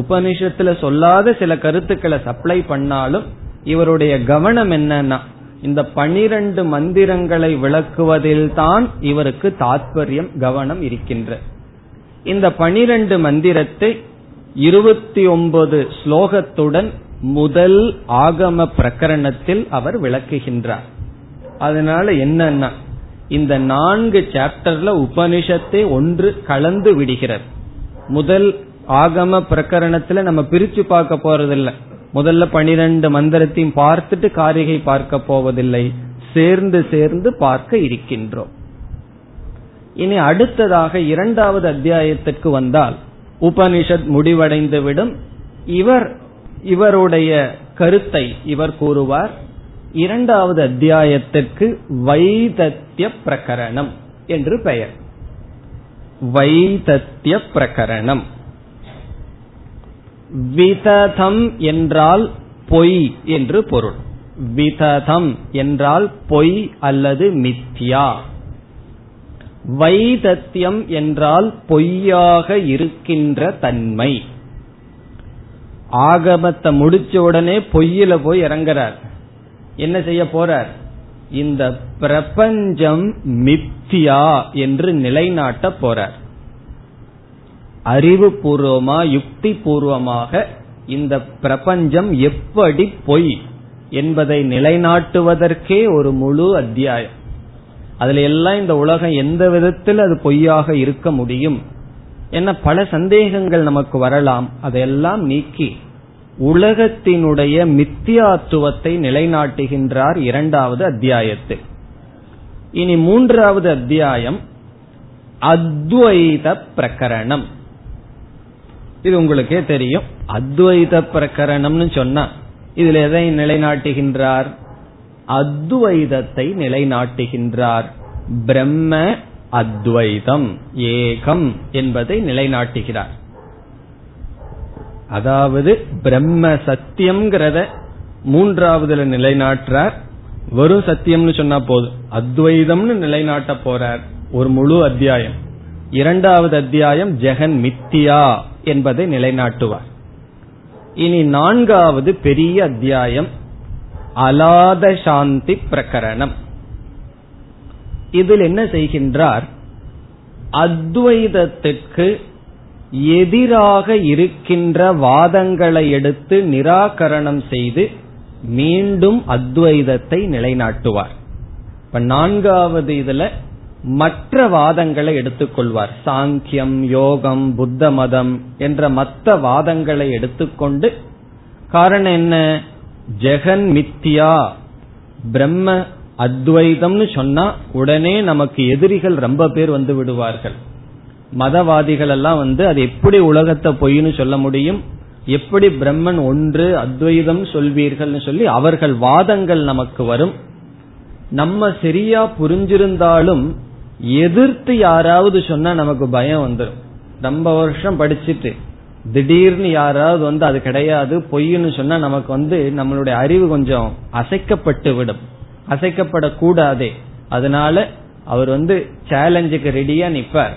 உபனிஷத்துல சொல்லாத சில கருத்துக்களை சப்ளை பண்ணாலும் இவருடைய கவனம் என்னன்னா இந்த பனிரெண்டு மந்திரங்களை விளக்குவதில் தான் இவருக்கு தாத்பரியம் கவனம் இருக்கின்ற. இந்த பனிரெண்டு மந்திரத்தை இருபத்தி ஒன்பது ஸ்லோகத்துடன் முதல் ஆகம பிரகரணத்தில் அவர் விளக்குகின்றார். அதனால என்னன்னா இந்த நான்கு சாப்டர்ல உபனிஷத்தை ஒன்று கலந்து விடுகிறது. முதல் ஆகம பிரகரணத்துல நம்ம பிரிச்சு பார்க்க போறதில்ல. முதல்ல பனிரெண்டு மந்திரத்தையும் பார்த்துட்டு காரிகை பார்க்க போவதில்லை. சேர்ந்து சேர்ந்து பார்க்க இருக்கின்றோம். இனி அடுத்ததாக இரண்டாவது அத்தியாயத்திற்கு வந்தால் உபனிஷத் முடிவடைந்துவிடும். இவர் இவருடைய கருத்தை இவர் கூறுவார். இரண்டாவது அத்தியாயத்திற்கு வைதத்திய பிரகரணம் என்று பெயர். வைதத்திய பிரகரணம். விததம் என்றால் பொய் என்று பொருள். விததம் என்றால் பொய் அல்லது மித்யா. வைதத்தியம் என்றால் பொய்யாக இருக்கின்ற தன்மை. ஆகமத்தை முடிச்ச உடனே பொய்யில போய் இறங்குறார். என்ன செய்ய போறார்? இந்த பிரபஞ்சம் மித்தியா என்று நிலைநாட்ட போறார். அறிவு பூர்வமா யுக்தி பூர்வமாக இந்த பிரபஞ்சம் எப்படி பொய் என்பதை நிலைநாட்டுவதற்கே ஒரு முழு அத்தியாயம். அதுல எல்லாம் இந்த உலகம் எந்த விதத்தில் அது பொய்யாக இருக்க முடியும்? என்ன பல சந்தேகங்கள் நமக்கு வரலாம். அதையெல்லாம் நீக்கி உலகத்தினுடைய மித்தியாத்துவத்தை நிலைநாட்டுகின்றார் இரண்டாவது அத்தியாயத்தில். இனி மூன்றாவது அத்தியாயம் அத்வைத பிரகரணம். இது உங்களுக்கே தெரியும். அத்வைத பிரகரணம்னு சொன்னா இதுல எதை நிலைநாட்டுகின்றார்? அத்வைதத்தை நிலைநாட்டுகின்றார். பிரம்ம அத்வைதம் ஏகம் என்பதை நிலைநாட்டுகிறார். அதாவது பிரம்ம சத்தியம்ங்கிறத மூன்றாவதுல நிலைநாட்டுறார். வெறும் சத்தியம்னு சொன்னா போதும். அத்வைதம்னு நிலைநாட்ட போறார் ஒரு முழு அத்தியாயம். இரண்டாவது அத்தியாயம் ஜெகன் மித்தியா என்பதை நிலைநாட்டுவார். இனி நான்காவது பெரிய அத்தியாயம் அலாத சாந்தி பிரகரணம் இதில் என்ன செய்கின்றார்? அத்வைதத்திற்கு எதிராக இருக்கின்ற வாதங்களை எடுத்து நிராகரணம் செய்து மீண்டும் அத்வைதத்தை நிலைநாட்டுவார். இப்ப நான்காவது இதுல மற்ற வாதங்களை எடுத்துக்கொள்வார். சாங்கியம் யோகம் புத்த மதம் என்ற மற்ற வாதங்களை எடுத்துக்கொண்டு காரணம் என்ன? ஜெகன் மித்தியா பிரம்ம அத்வைதம்னு சொன்னா உடனே நமக்கு எதிரிகள் ரொம்ப பேர் வந்து விடுவார்கள். மதவாதிகள் எல்லாம் வந்து அது எப்படி உலகத்தை பொய்ன்னு சொல்ல முடியும்? எப்படி பிரம்மன் ஒன்று அத்வைதம் சொல்வீர்கள்னு சொல்லி அவர்கள் வாதங்கள் நமக்கு வரும். நம்ம சரியா புரிஞ்சிருந்தாலும் எதிர்த்து யாராவது சொன்னா நமக்கு பயம் வந்துடும் ரொம்ப வருஷம் படிச்சுட்டு திடீர்னு யாராவது வந்து அது கிடையாது பொய்ன்னு சொன்னா நமக்கு வந்து நம்மளுடைய அறிவு கொஞ்சம் அசைக்கப்பட்டு விடும். அசைக்கப்படக்கூடாதே. அதனால அவர் வந்து சேலஞ்சுக்கு ரெடியா நிப்பார்.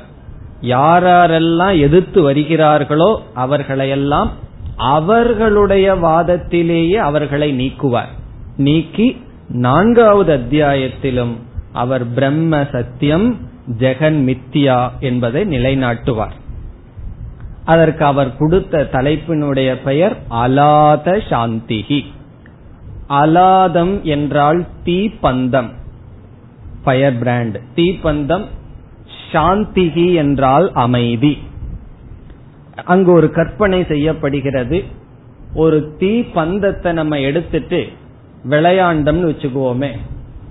யாரெல்லாம் எதிர்த்து வருகிறார்களோ அவர்களையெல்லாம் அவர்களுடைய வாதத்திலேயே அவர்களை நீக்குவார். நீக்கி நான்காவது அத்தியாயத்திலும் அவர் பிரம்ம சத்தியம் ஜெகன் மித்யா என்பதை நிலைநாட்டுவார். அதற்கு அவர் கொடுத்த தலைப்பினுடைய பெயர் அலாத சாந்திகி அலாதம் என்றால் தீப்பந்தம். Fire brand. தீப்பந்தம் சாந்திகி என்றால் அமைதி. அங்கு ஒரு கற்பனை செய்யப்படுகிறது. ஒரு தீ பந்தத்தை நம்ம எடுத்துட்டு விளையாண்டம்னு வச்சுக்குவோமே.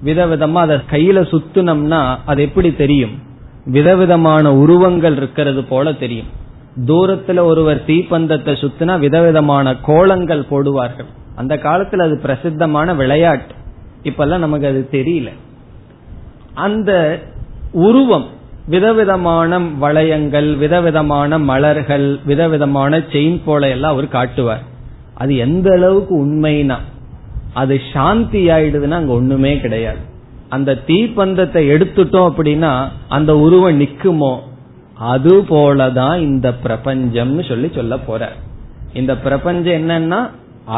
விதவிதமா அதை கையில சுத்துனம்னா அது எப்படி தெரியும்? விதவிதமான உருவங்கள் இருக்கிறது போல தெரியும். தூரத்துல ஒருவர் தீப்பந்தத்தை சுத்தினா விதவிதமான கோலங்கள் போடுவார்கள். அந்த காலத்துல அது பிரசித்தமான விளையாட்டு. இப்பெல்லாம் நமக்கு அது தெரியல. அந்த உருவம் விதவிதமான வளையங்கள் விதவிதமான மலர்கள் விதவிதமான செயின் போல எல்லாம் அவர் காட்டுவார். அது எந்த அளவுக்கு உண்மைனா அது சாந்தி ஆயிடுதுன்னா அங்க ஒண்ணுமே கிடையாது. அந்த தீப்பந்தத்தை எடுத்துட்டோம் அப்படின்னா அந்த உருவம் நிக்குமோ? அது போலதான் இந்த பிரபஞ்சம்னு சொல்லி சொல்ல போற இந்த பிரபஞ்சம் என்னன்னா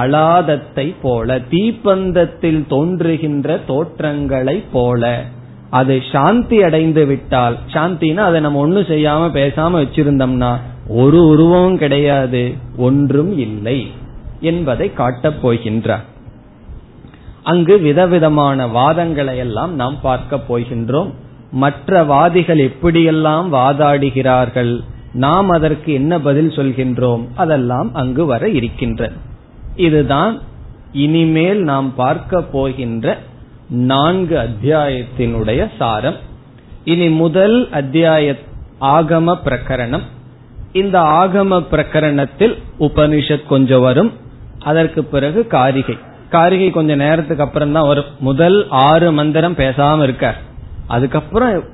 அலாதத்தை போல தீப்பந்தத்தில் தோன்றுகின்ற தோற்றங்களை போல. அது சாந்தி அடைந்து விட்டால் சாந்தினா அதை நம்ம ஒன்னும் செய்யாம பேசாம வச்சிருந்தோம்னா ஒரு உருவமும் கிடையாது ஒன்றும் இல்லை என்பதை காட்டப் போகின்றார். அங்கு விதவிதமான வாதங்களை எல்லாம் நாம் பார்க்க போகின்றோம். மற்ற வாதிகள் எப்படியெல்லாம் வாதாடுகிறார்கள் நாம் அதற்கு என்ன பதில் சொல்கின்றோம் அதெல்லாம் அங்கு வர இருக்கின்ற இதுதான் இனிமேல் நாம் பார்க்க போகின்ற நான்கு அத்தியாயத்தினுடைய சாரம். இனி முதல் அத்தியாய ஆகம பிரகரணம். இந்த ஆகம பிரகரணத்தில் உபனிஷத் கொஞ்சம் வரும். அதற்கு பிறகு காரிகை. காரிகை கொஞ்ச நேரத்துக்கு அப்புறம் தான் வரும். முதல் ஆறு மந்திரம் பேசாம இருக்கார். அதுக்கப்புறம்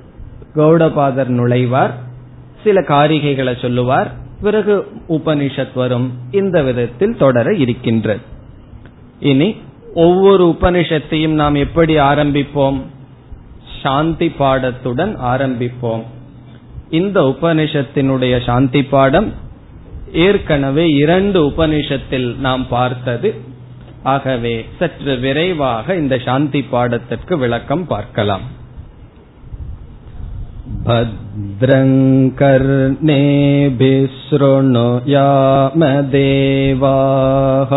கௌடபாதர் நுழைவார். சில காரிகைகளை சொல்லுவார். பிறகு உபனிஷத் வரும். இந்த விதத்தில் தொடர இருக்கின்றது. இனி ஒவ்வொரு உபனிஷத்தையும் நாம் எப்படி ஆரம்பிப்போம் சாந்தி பாடத்துடன் ஆரம்பிப்போம் இந்த உபனிஷத்தினுடைய சாந்தி பாடம் ஏற்கனவே இரண்டு உபனிஷத்தில் நாம் பார்த்தது ஆகவே சற்று விரைவாக இந்த சாந்தி பாடத்திற்கு விளக்கம் பார்க்கலாம் भद्रङ्कर्णेभिसृणुयामदेवाः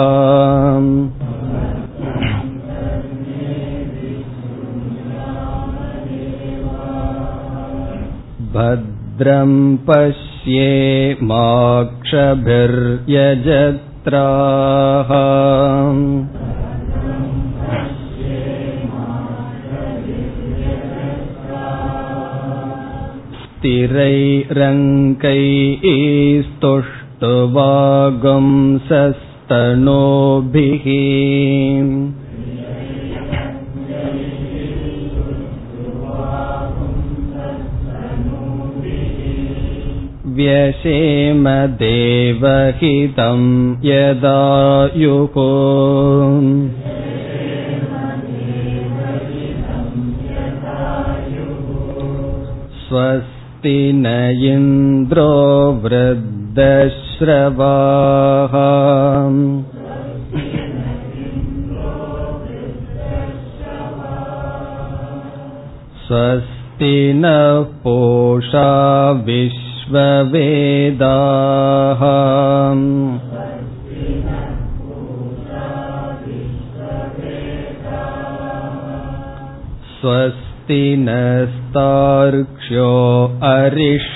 भद्रं पश्ये माक्षभिर्यजत्राः स्थिरैरङ्कैस्तुष्टुवागुंसस्तनोभिः व्यशेम देवहितं यदायुः स्वस्ति न इन्द्रो वृद्धश्रवाः स्वस्ति नः पूषा विश्ववेदाः स्वस्ति नस्तार्क्ष्यो अरिष्टनेमिः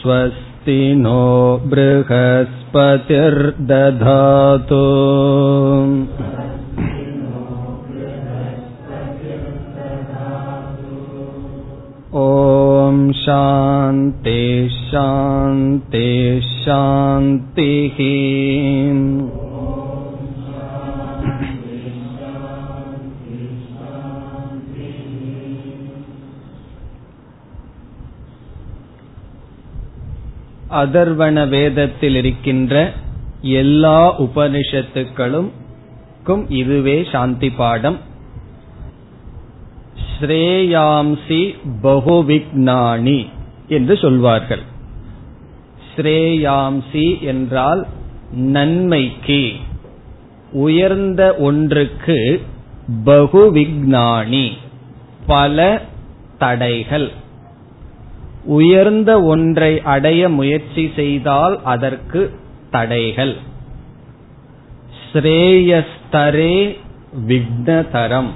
स्वस्ति शान्ति नो बृहस्पतिर्दधातु ॐ शान्ति शान्ति शान्तिः அதர்வண வேதத்தில் இருக்கின்ற எல்லா உபனிஷத்துக்களும் இதுவே சாந்தி பாடம். ஸ்ரேயாம்சி பகுவிக்னானி என்று சொல்வார்கள். ஸ்ரேயாம்சி என்றால் நன்மைக்கு உயர்ந்த ஒன்றுக்கு பகுவிக்னானி பல தடைகள். உயர்ந்த ஒன்றை அடைய முயற்சி செய்தால் அதற்கு தடைகள். ஸ்ரேயஸ்தரே விக்னதரம்.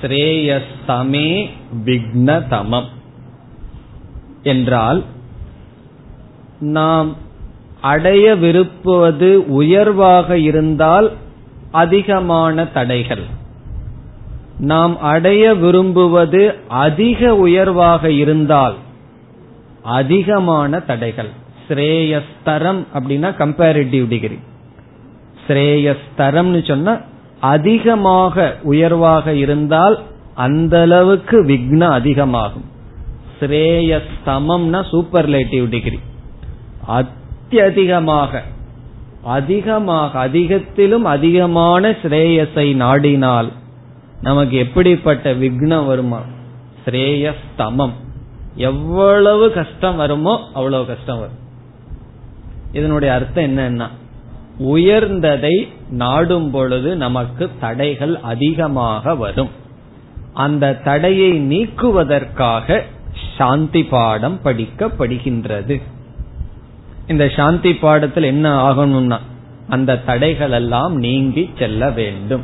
ஸ்ரேயஸ்தமே விக்னதமம். என்றால் நாம் அடைய விருப்புவது உயர்வாக இருந்தால் அதிகமான தடைகள். நாம் அடைய விரும்புவது அதிக உயர்வாக இருந்தால் அதிகமான தடைகள். ஸ்ரேயஸ்தரம் அப்படின்னா கம்பேரிட்டிவ் டிகிரி ஸ்ரேயஸ்தரம்னு சொன்னா அதிகமாக உயர்வாக இருந்தால் அந்த அளவுக்கு விக்னம் அதிகமாகும். ஸ்ரேயஸ்தமம்னா சூப்பர்லேட்டிவ் டிகிரி அத்தியதிகமாக அதிகமாக அதிகத்திலும் அதிகமான ஸ்ரேயஸை நாடினால் நமக்கு எப்படிப்பட்ட விக்னம் வருமா? ஸ்ரேயஸ்தமம். எவ்வளவு கஷ்டம் வருமோ அவ்வளவு கஷ்டம் வரும். இதனுடைய அர்த்தம் என்னன்னா உயர்ந்ததை நாடும் பொழுது நமக்கு தடைகள் அதிகமாக வரும். அந்த தடையை நீக்குவதற்காக சாந்தி பாடம் படிக்கப்படுகின்றது. இந்த சாந்தி பாடத்தில் என்ன ஆகணும்னா அந்த தடைகள் எல்லாம் நீங்கி செல்ல வேண்டும்.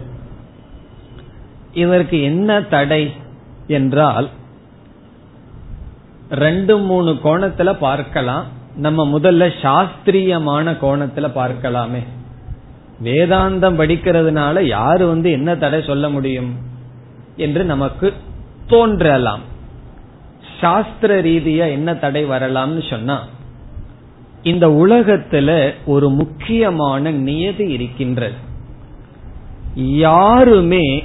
இதற்கு என்ன தடை என்றால் ரெண்டு மூணு கோணத்துல பார்க்கலாம். நம்ம முதல்ல சாஸ்திரியமான கோணத்துல பார்க்கலாமே. வேதாந்தம் படிக்கிறதுனால யாரு வந்து என்ன தடை சொல்ல முடியும் என்று நமக்கு தோன்றலாம். சாஸ்திர ரீதியா என்ன தடை வரலாம்னு சொன்னா இந்த உலகத்துல ஒரு முக்கியமான நியதி இருக்கின்றது. யாருமே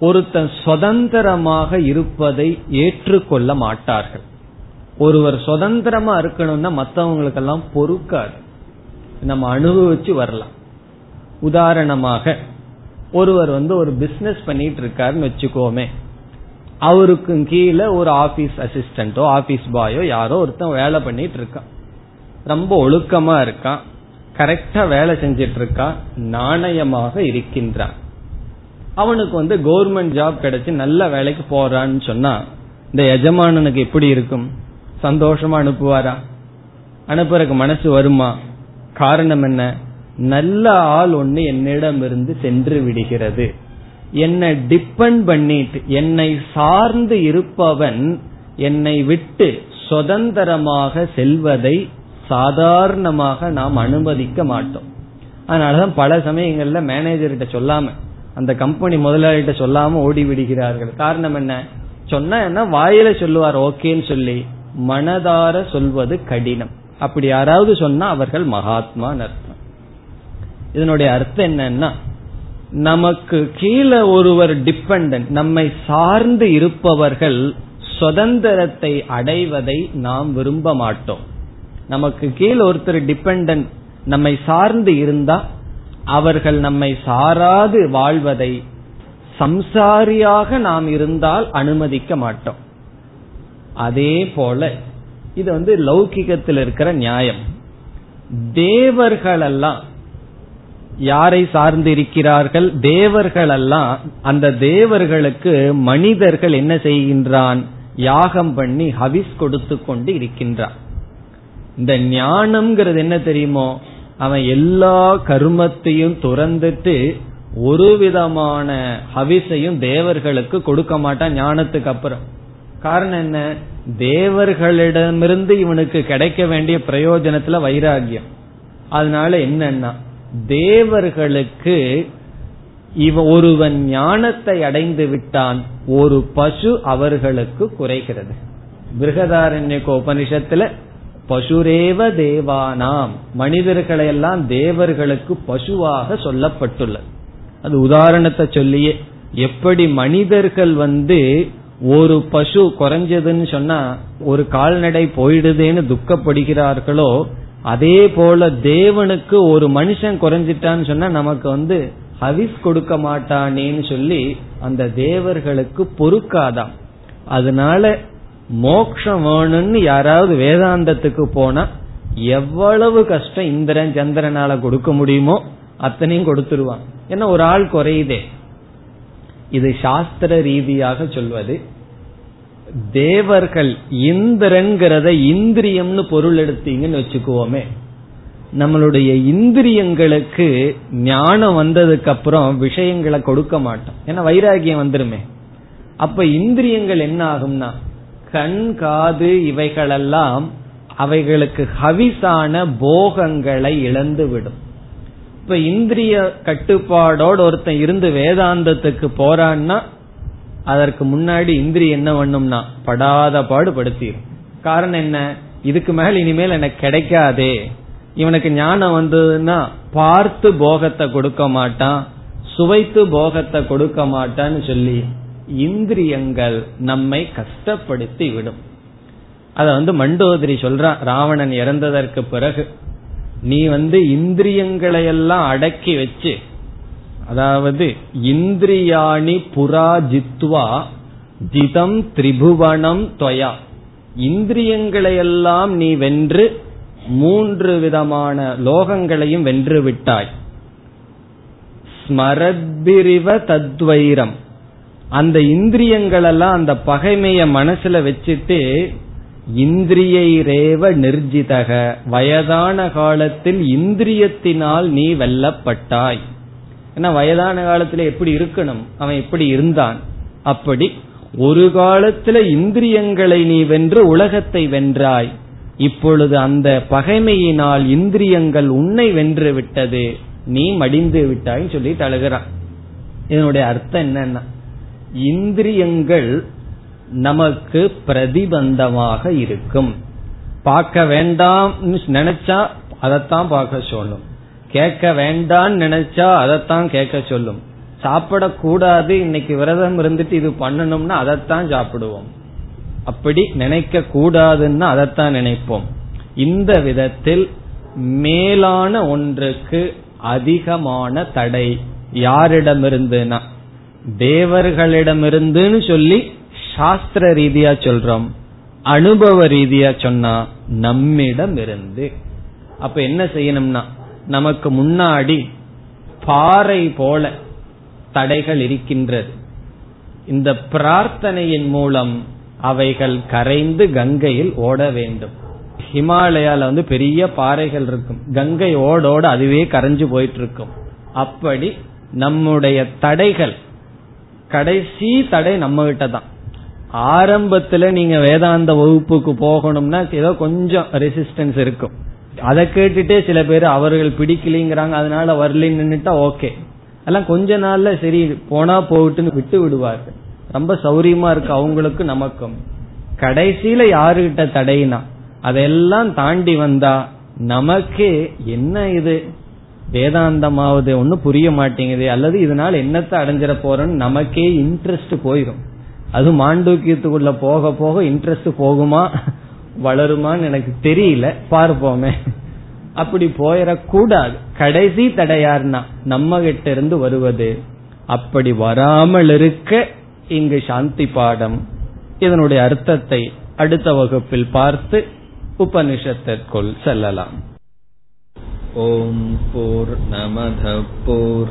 ஒருத்தன் சுதந்திரமாக இருப்பதை ஏற்றுக்கொள்ள மாட்டார்கள். ஒருவர் சுதந்திரமா இருக்கணும்னா மற்றவங்களுக்கெல்லாம் பொறுக்காது. நம்ம அனுபவிச்சு வரலாம். உதாரணமாக ஒருவர் வந்து ஒரு பிசினஸ் பண்ணிட்டு இருக்காருன்னு வச்சுக்கோமே. அவருக்கு கீழே ஒரு ஆபீஸ் அசிஸ்டண்டோ ஆபீஸ் பாயோ யாரோ ஒருத்தன் வேலை பண்ணிட்டு இருக்கான். ரொம்ப ஒழுக்கமா இருக்கான். கரெக்டா வேலை செஞ்சிட்டு இருக்கான். நாணயமாக இருக்கின்றான். அவனுக்கு வந்து கவர்மெண்ட் ஜாப் கிடைச்சு நல்ல வேலைக்கு போறான்னு சொன்னா இந்த எஜமானனுக்கு எப்படி இருக்கும்? சந்தோஷமா அனுப்புவாரா? அனுப்புறதுக்கு மனசு வருமா? காரணம் என்ன? நல்ல ஆள் ஒண்ணு என்னிடம் இருந்து சென்று விடுகிறது. என்னை டிபெண்ட் பண்ணிட்டு என்னை சார்ந்து இருப்பவன் என்னை விட்டு சுதந்திரமாக செல்வதை சாதாரணமாக நாம் அனுமதிக்க மாட்டோம். அதனாலதான் பல சமயங்கள்ல மேனேஜர்கிட்ட சொல்லாம அந்த கம்பெனி முதலாளிகிட்ட சொல்லாம ஓடி விடுகிறார்கள். காரணம் என்ன? சொன்னா என்ன? வாயில சொல்லுவார் ஓகேன்னு சொல்லி. மனதார சொல்வது கடினம். அப்படி யாராவது சொன்னா அவர்கள் மகாத்மா அர்த்தம். இதனுடைய அர்த்தம் என்னன்னா நமக்கு கீழே ஒருவர் டிபெண்ட் நம்மை சார்ந்து இருப்பவர்கள் சுதந்திரத்தை அடைவதை நாம் விரும்ப மாட்டோம். நமக்கு கீழே ஒருத்தர் டிபெண்ட் நம்மை சார்ந்து இருந்தா அவர்கள் நம்மை சாராது வாழ்வதை சம்சாரியாக நாம் இருந்தால் அனுமதிக்க மாட்டோம். அதே போல இது வந்து லௌகிகத்தில் இருக்கிற நியாயம். தேவர்களெல்லாம் யாரை சார்ந்து இருக்கிறார்கள் தேவர்களெல்லாம் அந்த தேவர்களுக்கு மனிதர்கள் என்ன செய்கின்றான்? யாகம் பண்ணி ஹவிஸ் கொடுத்து கொண்டு இருக்கின்றான். இந்த ஞானம்ங்கிறது என்ன தெரியுமோ? அவன் எல்லா கருமத்தையும் துறந்துட்டு ஒரு விதமான ஹவிஸையும் தேவர்களுக்கு கொடுக்க மாட்டான் ஞானத்துக்கு அப்புறம். காரணம் என்ன? தேவர்களிடமிருந்து இவனுக்கு கிடைக்க வேண்டிய பிரயோஜனத்துல வைராகியம் அதனால என்னன்னா தேவர்களுக்கு இவ ஒருவன் ஞானத்தை அடைந்து விட்டான் ஒரு பசு அவர்களுக்கு குறைகிறது. பிருகதாரண்ய உபனிஷத்துல பசுரேவ தேவானாம். மனிதர்களை எல்லாம் தேவர்களுக்கு பசுவாக சொல்லப்பட்டுள்ளது. அது உதாரணத்தை சொல்லியே எப்படி மனிதர்கள் வந்து ஒரு பசு குறைஞ்சதுன்னு சொன்னா ஒரு கால்நடை போயிடுதேன்னு துக்கப்படுகிறார்களோ அதே போல தேவனுக்கு ஒரு மனுஷன் குறைஞ்சிட்டான்னு சொன்னா நமக்கு வந்து ஹவிஸ் கொடுக்க மாட்டானேன்னு சொல்லி அந்த தேவர்களுக்கு பொறுக்காதாம். அதனால மோக்ஷம் வேணும்னு யாராவது வேதாந்தத்துக்கு போனா எவ்வளவு கஷ்டம் இந்திரன் சந்திரனால கொடுக்க முடியுமோ அத்தனையும் கொடுத்துருவான். ஏன்னா ஒரு ஆள் குறையுதே. இது சாஸ்திர ரீதியாக சொல்வது. தேவர்கள் இந்திரன்கிறத இந்திரியம்னு பொருள் எடுத்தீங்கன்னு வச்சுக்குவோமே. நம்மளுடைய இந்திரியங்களுக்கு ஞானம் வந்ததுக்கு அப்புறம் விஷயங்களை கொடுக்க மாட்டோம். ஏன்னா வைராகியம் வந்துருமே. அப்ப இந்திரியங்கள் என்ன ஆகும்னா கண் காது இவைகளெல்லாம் அவைகளுக்கு ஹவிசான போகங்களை இழந்து விடும். இப்ப இந்திரிய கட்டுப்பாடோடு ஒருத்தன் இருந்து வேதாந்தத்துக்கு போறான்னா அதற்கு முன்னாடி இந்திரி என்ன பண்ணும்னா படாத பாடு படுத்திடும் காரணம் என்ன? இதுக்கு மேல இனிமேல் எனக்கு கிடைக்காதே. இவனுக்கு ஞானம் வந்ததுன்னா பார்த்து போகத்தை கொடுக்க மாட்டான் சுவைத்து போகத்தை கொடுக்க மாட்டான்னு சொல்லி இந்திரியங்கள் நம்மை கஷ்டப்படுத்தி விடும். அத வந்து மண்டோதரி சொல்றான் ராவணன் இறந்ததற்கு பிறகு நீ வந்து இந்திரியங்களை எல்லாம் அடக்கி வச்சு அதாவது இந்திரியாணி புரா ஜித்வா ஜிதம் திரிபுவனம் தொயா. இந்திரியங்களை எல்லாம் நீ வென்று மூன்று விதமான லோகங்களையும் வென்று விட்டாய். ஸ்மரத்பிரிவ தத்வைரம். அந்த இந்திரியங்களெல்லாம் அந்த பகைமைய மனசுல வச்சுட்டு இந்திரியை ரேவ நிர்ஜிதக. வயதான காலத்தில் இந்திரியத்தினால் நீ வெல்லப்பட்டாய். ஏன்னா வயதான காலத்துல எப்படி இருக்கணும்? அவன் எப்படி இருந்தான். அப்படி ஒரு காலத்துல இந்திரியங்களை நீ வென்று உலகத்தை வென்றாய். இப்பொழுது அந்த பகைமையினால் இந்திரியங்கள் உன்னை வென்று விட்டது. நீ மடிந்து விட்டாய் சொல்லி தழுகிறான் இதனுடைய அர்த்தம் என்னன்னா இந்திரியங்கள் நமக்கு பிரதிபந்தமாக இருக்கும். பார்க்க வேண்டாம் நினைச்சா அதைத்தான் பார்க்க சொல்லும். கேட்க வேண்டான்னு நினைச்சா அதைத்தான் கேட்க சொல்லும். சாப்பிடக்கூடாது இன்னைக்கு விரதம் இருந்துட்டு இது பண்ணணும்னா அதைத்தான் சாப்பிடுவோம். அப்படி நினைக்க கூடாதுன்னா அதைத்தான் நினைப்போம். இந்த விதத்தில் மேலான ஒன்றுக்கு அதிகமான தடை யாரிடமிருந்துனா தேவர்களிடமிருந்துன்னு சொல்லி சாஸ்திர ரீதியா சொல்றோம். அனுபவ ரீதியா சொன்னா நம்மிடம் இருந்து அப்ப என்ன செய்யணும்னா நமக்கு முன்னாடி பாறை போல தடைகள் இருக்கின்றது. இந்த பிரார்த்தனையின் மூலம் அவைகள் கரைந்து கங்கையில் ஓட வேண்டும். ஹிமாலயால வந்து பெரிய பாறைகள் இருக்கும். கங்கை ஓடோட அதுவே கரைஞ்சு போயிட்டு இருக்கும் அப்படி நம்முடைய தடைகள் கடைசி தடை நம்ம கிட்ட தான். ஆரம்பத்துல நீங்க வேதாந்த வகுப்புக்கு போகணும்னா ஏதோ கொஞ்சம் ரெசிஸ்டன்ஸ் இருக்கும். அதை கேட்டுட்டே சில பேர் அவர்கள் பிடிக்கலிங்கிறாங்க அதனால வரலின்னு நின்றுட்டா ஓகே. எல்லாம் கொஞ்ச நாள்ல சரி போனா போகட்டுன்னு விட்டு விடுவார்கள். ரொம்ப சௌரியமா இருக்கு அவங்களுக்கும் நமக்கும். கடைசியில யாருகிட்ட தடையினா அதெல்லாம் தாண்டி வந்தா நமக்கே என்ன இது? வேதாந்தமாவது ஒன்னும் புரிய மாட்டேங்குது அல்லது இதனால என்னத்தை அடைஞ்சிட போறோம்னு நமக்கே இன்ட்ரெஸ்ட் போயிடும் அது மாண்டூக்கியத்துக்குள்ள போக போக இன்ட்ரெஸ்ட் போகுமா? வளருமான்னு எனக்கு தெரியல பார்ப்போமே. அப்படி போயிடக்கூடாது கடைசி தடையார்னா நம்ம கிட்ட இருந்து வருவது அப்படி வராமல் இருக்க இங்கு சாந்தி பாடம். இதனுடைய அர்த்தத்தை அடுத்த வகுப்பில் பார்த்து உபனிஷத்திற்குள் செல்லலாம். ஓம் போர் நமத போர்